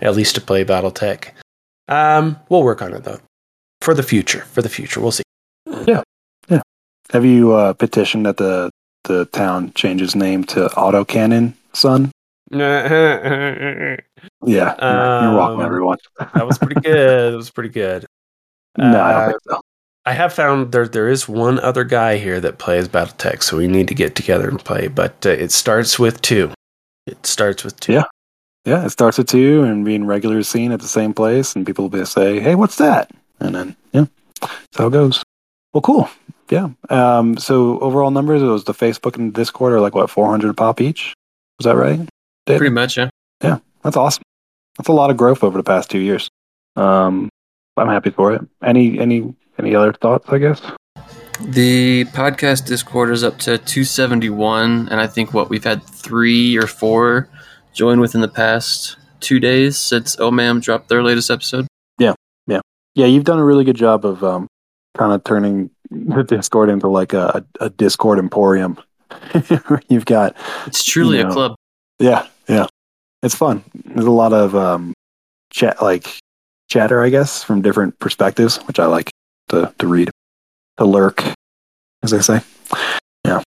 at least to play Battletech. Um we'll work on it though. For the future. For the future. We'll see. Yeah, yeah. Have you uh, petitioned that the the town changes name to Autocannon Son? That Yeah, you're, you're welcome, Um, everyone. was pretty good. That was pretty good. no, I don't uh, think so. I have found there there is one other guy here that plays BattleTech, so we need to get together and play. But uh, it starts with two. It starts with two. Yeah. Yeah, it starts with two and being regular seen at the same place, and people will be say, "Hey, what's that?" And then, yeah, that's how it goes. Well, cool. Yeah. Um, so overall numbers, it was the Facebook and Discord are like what 400 pop each. Was that right? Dave? Pretty much, yeah. Yeah, that's awesome. That's a lot of growth over the past two years. Um, I'm happy for it. Any any any other thoughts? I guess. The podcast Discord is up to 271, and I think what we've had three or four join within the past two days since OMAM dropped their latest episode. Yeah, yeah, yeah. you've done a really good job of um, kind of turning the Discord into like a, a Discord emporium. you've got It's truly You a club. Yeah, yeah. It's fun. There's a lot of um chat like chatter, I guess, from different perspectives, which I like to, to read. To lurk, as they say. Yeah.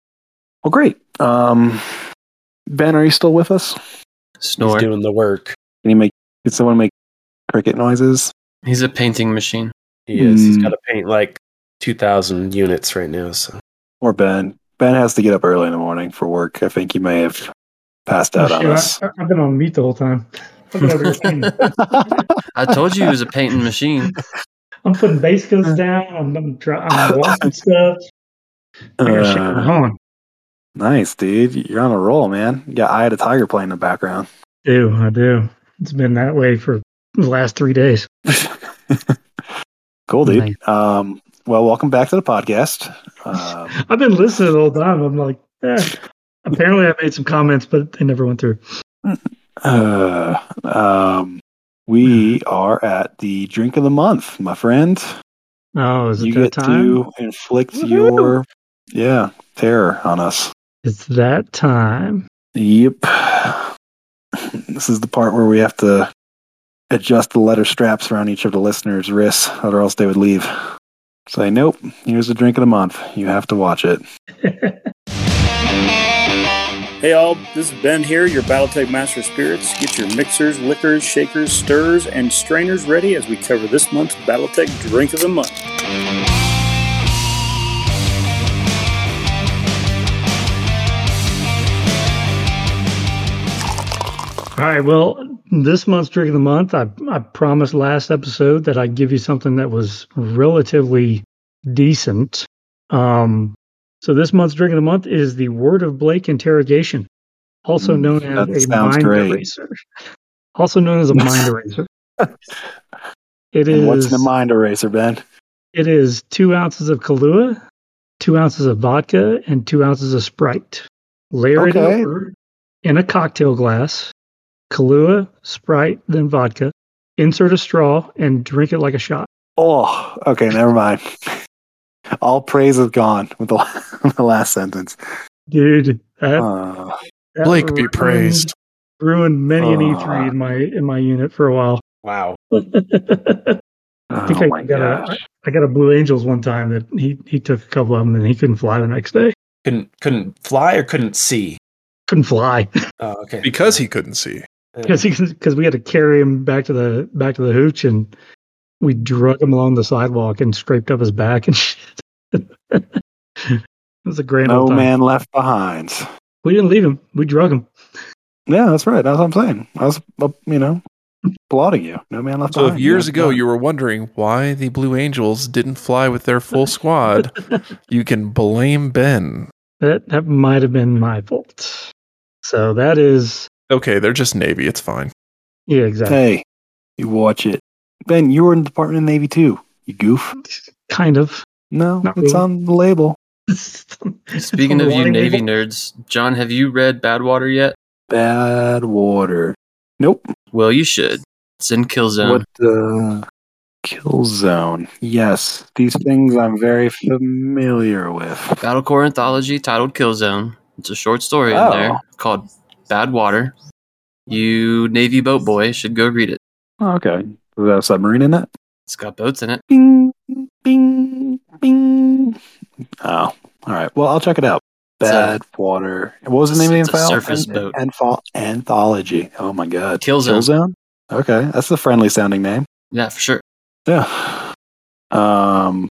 Well great. Um Ben, are you still with us? He's Snore. doing the work. Can you make did someone make cricket noises? He's a painting machine. He is. He's Mm. got to paint like two thousand units right now. So Or Ben? Ben has to get up early in the morning for work. I think he may have passed out Oh, on us. I, I've been on mute the whole time. I've been over here painting. I told you he was a painting machine. I'm putting base coats down. I'm, I'm, dry, I'm washing stuff. I got shit Uh, on. nice, dude. You're on a roll, man. You got Eye of the Tiger playing in the background. do I do? It's been that way for the last three days. cool, dude. Nice. Um, well, welcome back to the podcast. Um, I've been listening the whole time. I'm like, eh. Apparently I made some comments, but they never went through. uh, um, we are at the drink of the month, my friend. Oh, is it You that get time? to inflict Woohoo! your yeah terror on us. It's that time. Yep. This is the part where we have to adjust the letter straps around each of the listeners' wrists, or else they would leave. Say, nope, here's the drink of the month. You have to watch it. Hey all, this is Ben here, your Battletech Master Spirits. Get your mixers, liquors, shakers, stirrers, and strainers ready as we cover this month's Battletech Drink of the Month. All right. Well, this month's drink of the month, I, I promised last episode that I'd give you something that was relatively decent. Um, so this month's drink of the month is the Word of Blake interrogation, also Mm, known as a mind great. eraser. Also known as a mind eraser. It is. And what's the mind eraser, Ben? It is two ounces of Kahlua, two ounces of vodka, and two ounces of Sprite. Layer it over in a cocktail glass. Kahlua, Sprite, then vodka. Insert a straw and drink it like a shot. Oh, okay, never mind. All praise is gone with the, the last sentence. Dude, that, Uh, that Blake be praised. Ruined many an Oh. E3 in my in my unit for a while. wow. I oh think I got a gosh. I got a Blue Angels one time that he he took a couple of them and he couldn't fly the next day. Couldn't couldn't fly or couldn't see. Couldn't fly. Oh, okay. Because he couldn't see. because because we had to carry him back to the back to the hooch and we drug him along the sidewalk and scraped up his back and shit. it was a grand No old time. man left behind. We didn't leave him. We drug him. Yeah, that's right. That's what I'm saying. I was, uh, you know, applauding you. No man left So behind. if years Yeah, ago yeah. you were wondering why the Blue Angels didn't fly with their full squad, you can blame Ben. That that might have been my fault. So that is Okay, they're just Navy. It's fine. yeah exactly Hey, you watch it. Ben, you were in the Department of Navy too. You goof. kind of. No, Not it's really. on the label. Speaking of you Navy nerds, John, have you read Badwater yet? Bad water. Nope. Well, you should. It's in Killzone. What the kill zone? Yes, these things I'm very familiar with. BattleCorps anthology titled Killzone. It's a short story Oh. in there oh. called Bad Water. You Navy boat boy should go read it. Oh, okay. Is that a submarine in it? It's got boats in it. Bing, bing, bing. Oh, all right. Well, I'll check it out. It's a- Bad water. What was the name of the a antholo- surface an- boat. anthol- anthology? Oh my god. Killzone. Killzone? Okay, that's a friendly sounding name. Yeah, for sure. Yeah. Um.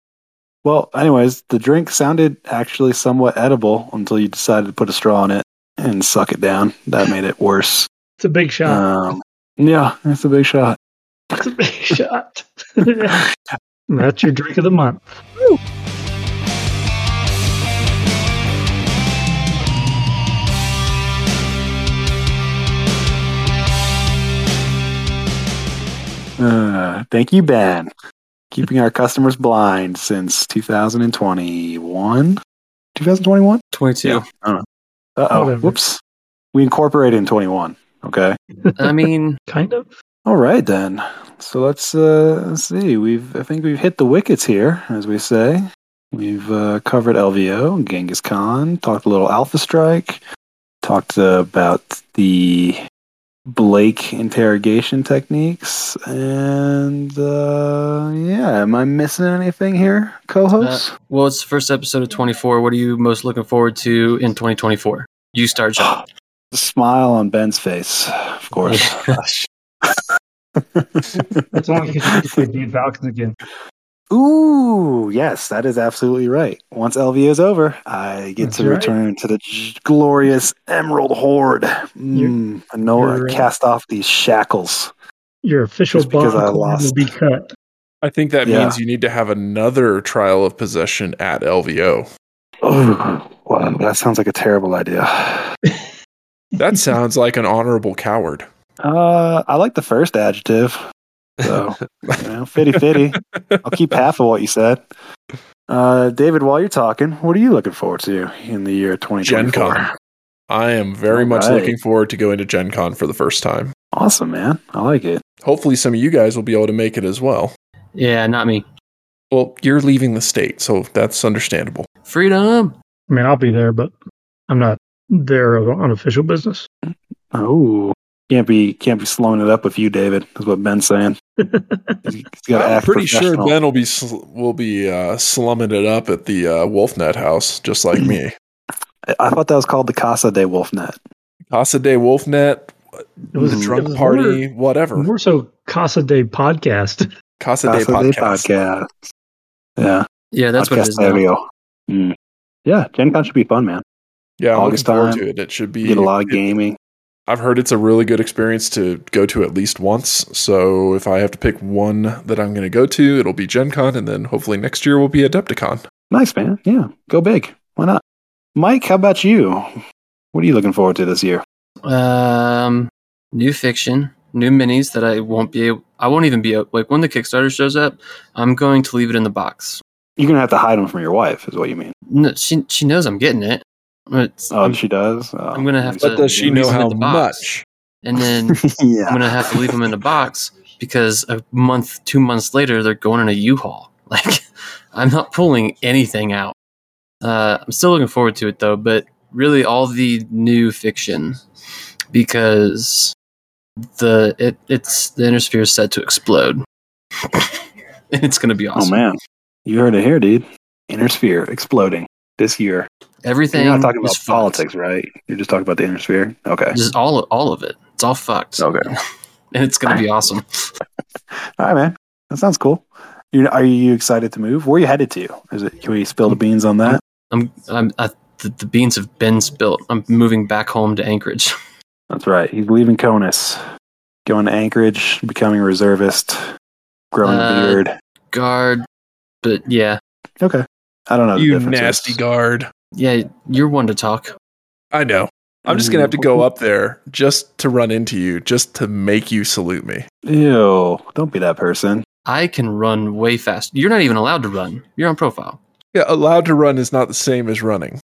Well, anyways, the drink sounded actually somewhat edible until you decided to put a straw in it and suck it down. That made it worse. It's a big shot. Um, yeah, it's a big shot. It's a big shot. That's your drink of the month. Uh, thank you, Ben. Keeping our customers blind since 2021. 2021? 22. Yeah. Uh oh. Whoops. We incorporated in 21. Okay. I mean, Kind of. All right then. So let's uh let's see. We've I think we've hit the wickets here, as we say. We've uh, covered LVO, Genghis Con, talked a little Alpha Strike, talked uh, about the Blake interrogation techniques, and uh yeah, am I missing anything here, co-host? well, it's the first episode of 24. What are you most looking forward to in 2024? You start, John. The smile on Ben's face, of course. Gosh. That's only because you get to play Jade Falcons again. Ooh, yes, that is absolutely right. Once LV is over, I get That's to right. return to the glorious Emerald Horde. Mm, I know I you're, uh, cast off these shackles. Your official Just because I bond lost. will be cut. I think that Yeah. means you need to have another trial of possession at LVO. Oh, wow, that sounds like a terrible idea. That sounds like an honorable coward. Uh, I like the first adjective. So, you know, fitty fitty. I'll keep half of what you said. Uh, David, while you're talking, what are you looking forward to in the year 2024? Gen Con. I am very All much right. looking forward to going to Gen Con for the first time. Awesome, man. I like it. Hopefully, some of you guys will be able to make it as well. Yeah, not me. Well, you're leaving the state, so that's understandable. Freedom. I mean, I'll be there, but I'm not there on official business. Oh, can't be can't be slowing it up with you, David. Is what Ben's saying. He's, he's got I'm act pretty sure. Ben will be sl- will be uh, slumming it up at the uh, Wolfnet house, just like me. I- I thought that was called the Casa de Wolfnet. Casa de Wolfnet, It was Mm. it drunk was party, More, whatever. more so Casa de podcast. Casa, de Casa de podcast. Podcast. Yeah, Yeah, that's what it is. Now. Mm. Yeah, Gen Con should be fun, man. Yeah, I'm August looking forward time. to it. It should be get a lot of it- gaming. I've heard it's a really good experience to go to at least once. So if I have to pick one that I'm going to go to, it'll be Gen Con, and then hopefully next year will be Adepticon. Nice, man. Yeah, go big. Why not? Mike, how about you? What are you looking forward to this year? Um, new fiction, new minis that I won't be able. I won't even be able, like when the Kickstarter shows up. I'm going to leave it in the box. You're gonna have to hide them from your wife, is what you mean. No, she she knows I'm getting it. It's, Oh, I'm- she does. Oh, I'm gonna have so- to- But does she know how much? and then yeah. I'm gonna have to leave them in a box because a month, two months later, they're going in a U-Haul. Like, I'm not pulling anything out. Uh, I'm still looking forward to it though, but really all the new fiction because the it it's the inner sphere is set to explode, and it's gonna be awesome. Oh man, you heard it here, dude. Inner sphere exploding this year. Everything You're not talking about is fucked. politics, right? You're just talking about the inner sphere. Okay. Just all all of it. It's all fucked. Okay. and it's gonna be awesome. All right, man. That sounds cool. You are you excited to move? Where are you headed to? Is it? Can we spill the beans on that? I'm I'm I, the, the beans have been spilled. I'm moving back home to Anchorage. That's right. He's leaving Conus, going to Anchorage, becoming a reservist, growing Uh, a beard. Guard, but yeah, Okay. I don't know. You differences. nasty guard. yeah, you're one to talk. I know. I'm just gonna have to go up there just to run into you, just to make you salute me. Ew! Don't be that person. I can run way fast. You're not even allowed to run. You're on profile. Yeah, allowed to run is not the same as running.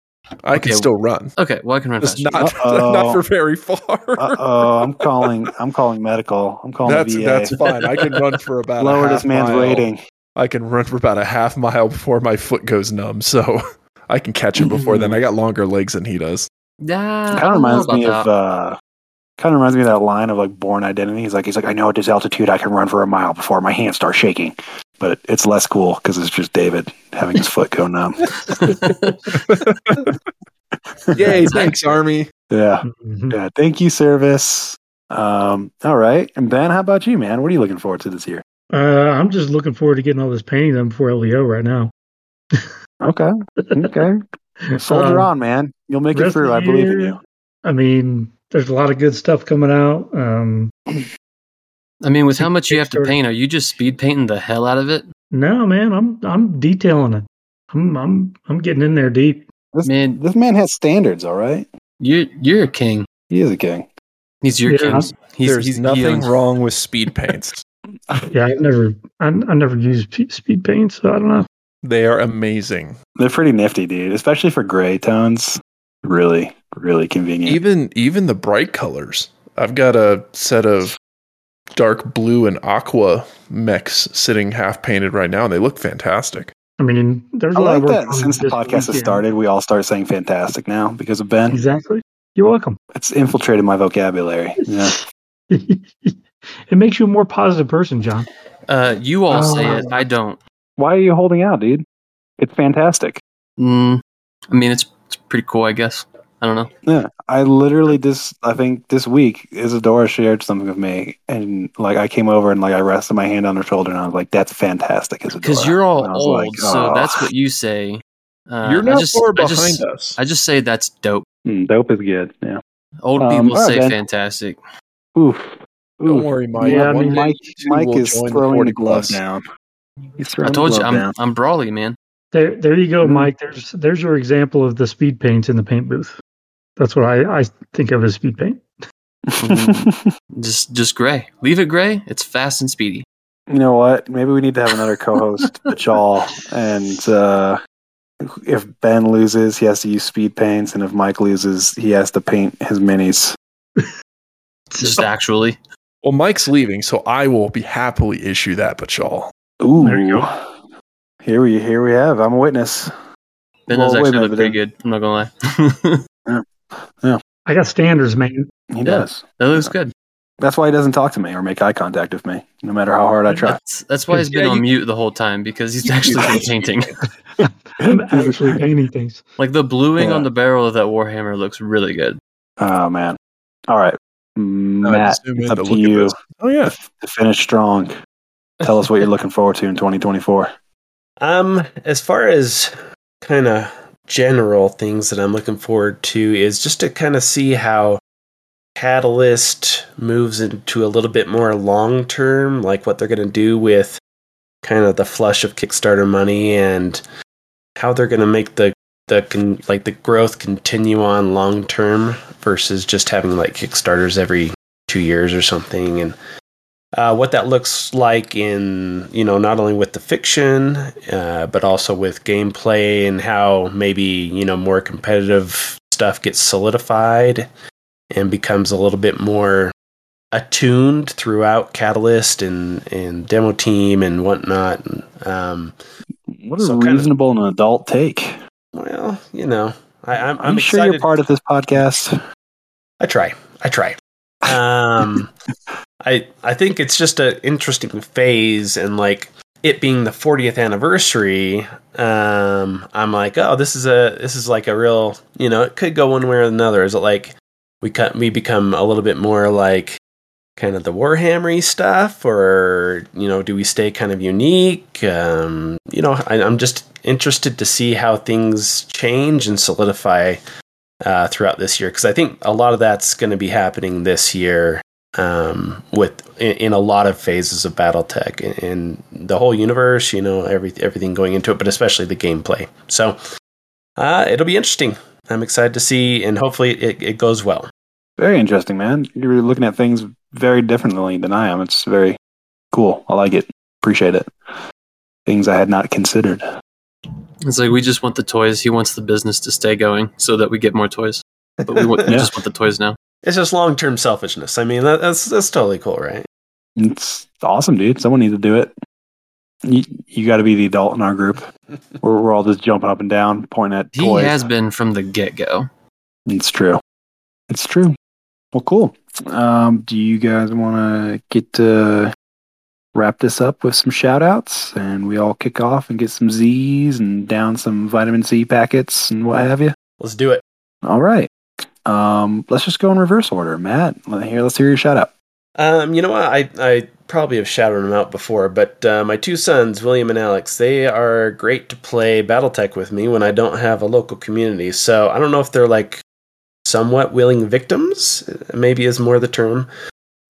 I Okay, can still run, Okay, well I can run just fast. not Uh-oh. not for very far. Uh oh! I'm calling. I'm calling medical. I'm calling that's VA. that's fine. I can run for about a Lower half this man's mile. rating. I can run for about a half mile before my foot goes numb, so I can catch him before then. I got longer legs than he does. Yeah, kind of reminds me of uh, kind of reminds me of that line of like Bourne Identity. He's like, he's like, I know at this altitude I can run for a mile before my hands start shaking, but it's less cool because it's just David having his foot go numb. Yay! Thanks, Army. Yeah, Mhm. yeah. Thank you, service. Um, all right, and Ben, how about you, man? What are you looking forward to this year? Uh, I'm just looking forward to getting all this painting done before LVO right now. Okay. Okay. Soldier Um, on, man. You'll make it through. I believe in you. I mean, there's a lot of good stuff coming out. Um, I mean, with how much you have to paint, are you just speed painting the hell out of it? no, man, I'm I'm detailing it. I'm I'm I'm getting in there deep. This, Man, this man has standards, all right? you you're a king. He is a king. He's your Yeah. king. He's, There's he's, nothing owns- wrong with speed paints. Yeah, I've never I, I never used speed paint, so I don't know. they are amazing. They're pretty nifty, dude, especially for gray tones. Really, really convenient. Even even the bright colors. I've got a set of dark blue and aqua mechs sitting half painted right now, and they look fantastic. I mean, there's I a lot like of work that since the this podcast has started, we all start saying fantastic now because of Ben. Exactly. You're welcome. It's infiltrated my vocabulary. Yeah. it makes you a more positive person, John. Uh, you all say Oh. it. I don't. Why are you holding out, dude? It's fantastic. Mm, I mean, it's it's pretty cool. I guess. I don't know. Yeah, I literally this I think this week Isadora shared something with me, and like I came over and like I rested my hand on her shoulder, and I was like, "That's fantastic, Isadora." Because you're all And I was old, like, so "Oh." that's what you say. Uh, You're I not just, far I behind just, us. I just say that's dope. Mm, dope is good. Yeah. Old Um, people all right, say Ben. fantastic. Oof. Don't worry, Mike. Yeah, I mean, Mike, Mike is throwing the, 40 glove down. I told you, I'm down. I'm brawly, man. There, there you go, Mhm. Mike. There's there's your example of the speed paint in the paint booth. That's what I, I think of as speed paint. Just just gray. Leave it gray. It's fast and speedy. you know what? Maybe we need to have another co-host, batchall, and uh, if Ben loses, he has to use speed paints, and if Mike loses, he has to paint his minis. Just actually. Well, Mike's leaving, so I will be happily issue that, batchall. Ooh. There you go. Here we here we have. I'm a witness. Ben Well, does wait actually look pretty good. I'm not gonna lie. Yeah, I got standards, man. He does. that looks good. That's why he doesn't talk to me or make eye contact with me, no matter how hard I try. That's, that's why he's been Yeah, on you- mute the whole time because he's actually been painting. I'm actually painting things. Like the bluing Yeah. on the barrel of that Warhammer looks really good. Oh man. All right, Matt. It's up to to you. Oh yeah. to finish strong. Tell us what you're looking forward to in 2024. Um, as far as kind of general things that I'm looking forward to is just to kind of see how Catalyst moves into a little bit more long term, like what they're going to do with kind of the flush of Kickstarter money and how they're going to make the the con- like the growth continue on long term versus just having like Kickstarters every two years or something and uh, what that looks like in you know not only with the fiction uh, but also with gameplay and how maybe you know more competitive stuff gets solidified and becomes a little bit more attuned throughout catalyst and and demo team and whatnot um, What a So kind of- reasonable and adult take. Well you know I, I'm, I'm, I'm sure excited you're part of this podcast. I try. I try. Um, I I think it's just an interesting phase, and like it being the 40th anniversary, um, I'm like, oh, this is a this is like a real, you know, it could go one way or another. Is it like we cut we become a little bit more like kind of the Warhammery stuff, or you know, do we stay kind of unique? Um, you know, I, I'm just interested to see how things change and solidify uh, throughout this year because I think a lot of that's going to be happening this year um, with in, in a lot of phases of BattleTech and, and the whole universe. You know, every everything going into it, but especially the gameplay. So uh, it'll be interesting. I'm excited to see, and hopefully it, it goes well. Very interesting, man. You're looking at things very differently than I am. It's very cool. I like it. Appreciate it. Things I had not considered. It's like we just want the toys. He wants the business to stay going so that we get more toys. But we, want, we just want the toys now. It's just long term selfishness. I mean, that, that's that's totally cool, right? It's awesome, dude. Someone needs to do it. You, you got to be the adult in our group. We're, we're all just jumping up and down, pointing at He toys. has been from the get go. It's true. It's true. Well, cool. Um, do you guys want to get to wrap this up with some shout outs and we all kick off and get some Z's and down some vitamin C packets and what have you? Let's do it. All right. Um, let's just go in reverse order. Matt, here, let's hear your shout out. Um, you know what? I I probably have shouted them out before, but uh, my two sons, William and Alex, they are great to play BattleTech with me when I don't have a local community. So I don't know if they're like somewhat willing victims, maybe is more the term.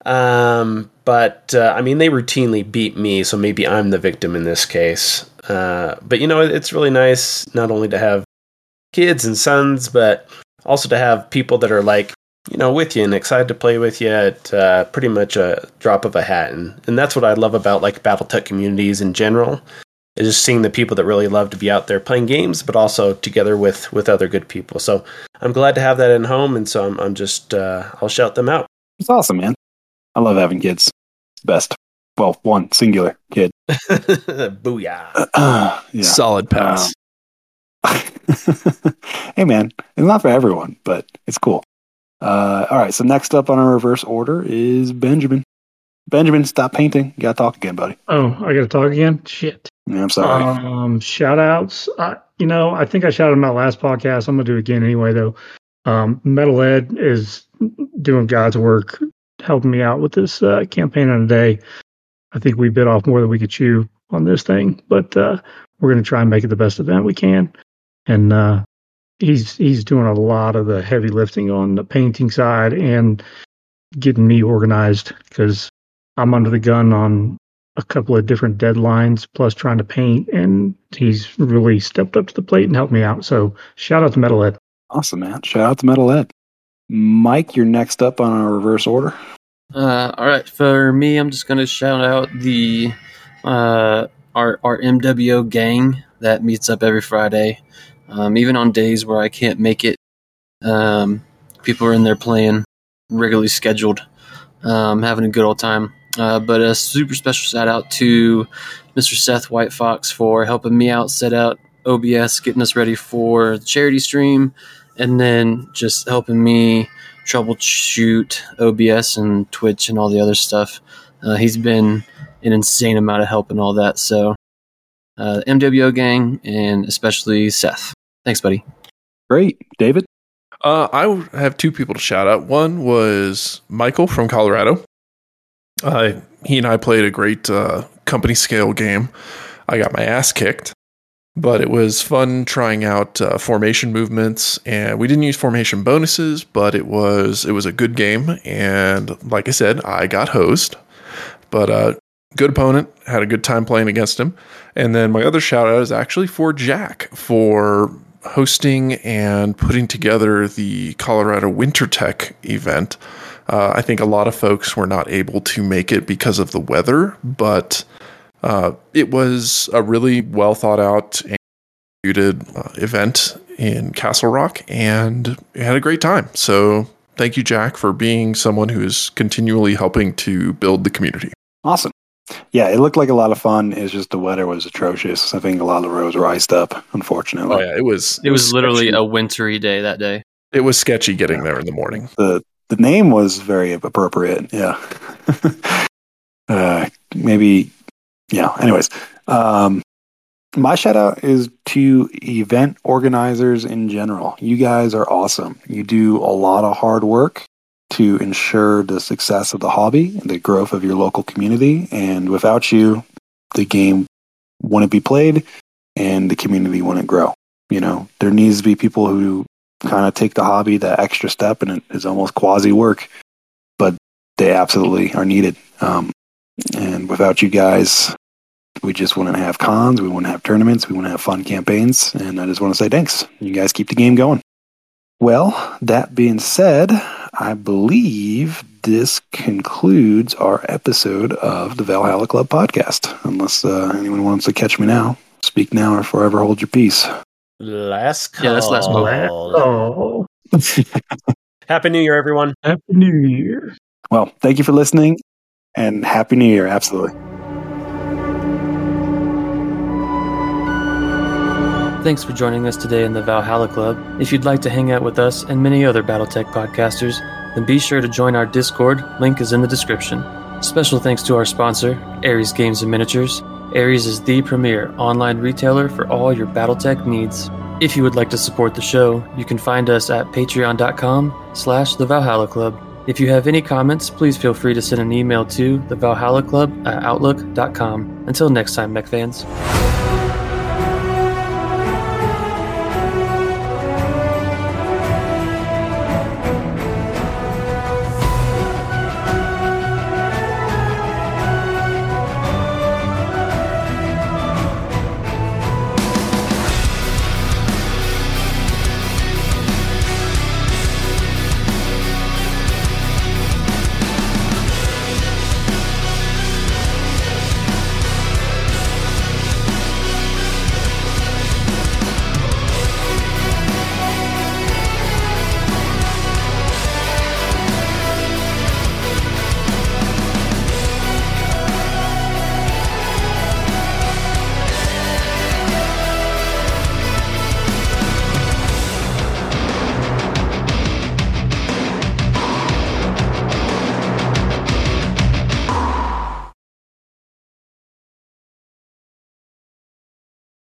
Um, but uh, I mean, they routinely beat me, so maybe I'm the victim in this case. Uh, but you know, it's really nice not only to have kids and sons, but also to have people that are like you know, with you and excited to play with you at uh, pretty much a drop of a hat. And, and that's what I love about like Battletech communities in general is just seeing the people that really love to be out there playing games, but also together with, with other good people. So I'm glad to have that in home. And so I'm, I'm just, uh, I'll shout them out. It's awesome, man. I love having kids. Best. Well, one singular kid. Booyah. yeah. Solid pass. Um, hey, man, it's not for everyone, but it's cool. Uh, all right, so next up on our reverse order is Benjamin. Benjamin, stop painting. You gotta talk again, buddy. Oh, I gotta talk again. Shit. Yeah, I'm sorry. Um, shout outs. I, you know, I think I shouted out last podcast. I'm gonna do it again anyway, though. Um, Metal Ed is doing God's work, helping me out with this uh, campaign on a day. I think we bit off more than we could chew on this thing, but uh, we're gonna try and make it the best event we can. And uh, he's he's doing a lot of the heavy lifting on the painting side and getting me organized because I'm under the gun on a couple of different deadlines plus trying to paint and he's really stepped up to the plate and helped me out. So shout out to Metal Ed. Awesome, man. Shout out to Metal Ed. Mike, you're next up on our reverse order. Uh, all right, for me, I'm just gonna shout out the uh, our our MWO gang that meets up every Friday. Um, even on days where I can't make it, um, people are in there playing regularly scheduled, um, having a good old time. Uh, but a super special shout out to Mr. Seth White Fox for helping me out set out OBS, getting us ready for the charity stream, and then just helping me troubleshoot OBS and Twitch and all the other stuff. Uh, he's been an insane amount of help and all that. So, uh, MWO gang and especially Seth. Thanks, buddy. Great. David? Uh, I have two people to shout out. One was Michael from Colorado. Uh, he and I played a great uh, company scale game. I got my ass kicked, but it was fun trying out uh, formation movements, and we didn't use formation bonuses, but it was it was a good game. And like I said, I got hosed, but uh, good opponent. Had a good time playing against him. And then my other shout out is actually for Jack for hosting and putting together the Colorado Winter Tech event. Uh, I think a lot of folks were not able to make it because of the weather, but uh, it was a really well thought out and executed uh, event in Castle Rock, and we had a great time. So thank you, Jack, for being someone who is continually helping to build the community. Awesome. Yeah, it looked like a lot of fun. It's just the weather was atrocious. I think a lot of the roads were iced up, unfortunately. Oh yeah, it was. It was literally sketchy. a wintry day that day. It was sketchy getting there in the morning. The the name was very appropriate. Yeah. uh, maybe. Yeah. Anyways, um, my shout out is to event organizers in general. You guys are awesome. You do a lot of hard work to ensure the success of the hobby and the growth of your local community. And without you, the game wouldn't be played and the community wouldn't grow. You know, there needs to be people who kind of take the hobby that extra step and it is almost quasi work, but they absolutely are needed. Um, and without you guys, we just wouldn't have cons, we wouldn't have tournaments, we wouldn't have fun campaigns. And I just want to say thanks. You guys keep the game going. Well, that being said, I believe this concludes our episode of the Valhalla Club podcast. Unless uh, anyone wants to catch me now, speak now or forever hold your peace. Last call. Yeah, that's last call. Oh, Happy New Year, everyone. Happy New Year. Well, thank you for listening and Happy New Year. Absolutely. Thanks for joining us today in the Valhalla Club. If you'd like to hang out with us and many other Battletech podcasters, then be sure to join our Discord. Link is in the description. Special thanks to our sponsor, Ares Games and Miniatures. Ares is the premier online retailer for all your Battletech needs. If you would like to support the show, you can find us at patreon.com slash the Valhalla Club. If you have any comments, please feel free to send an email to the Valhalla Club at outlook.com. Until next time, mech fans.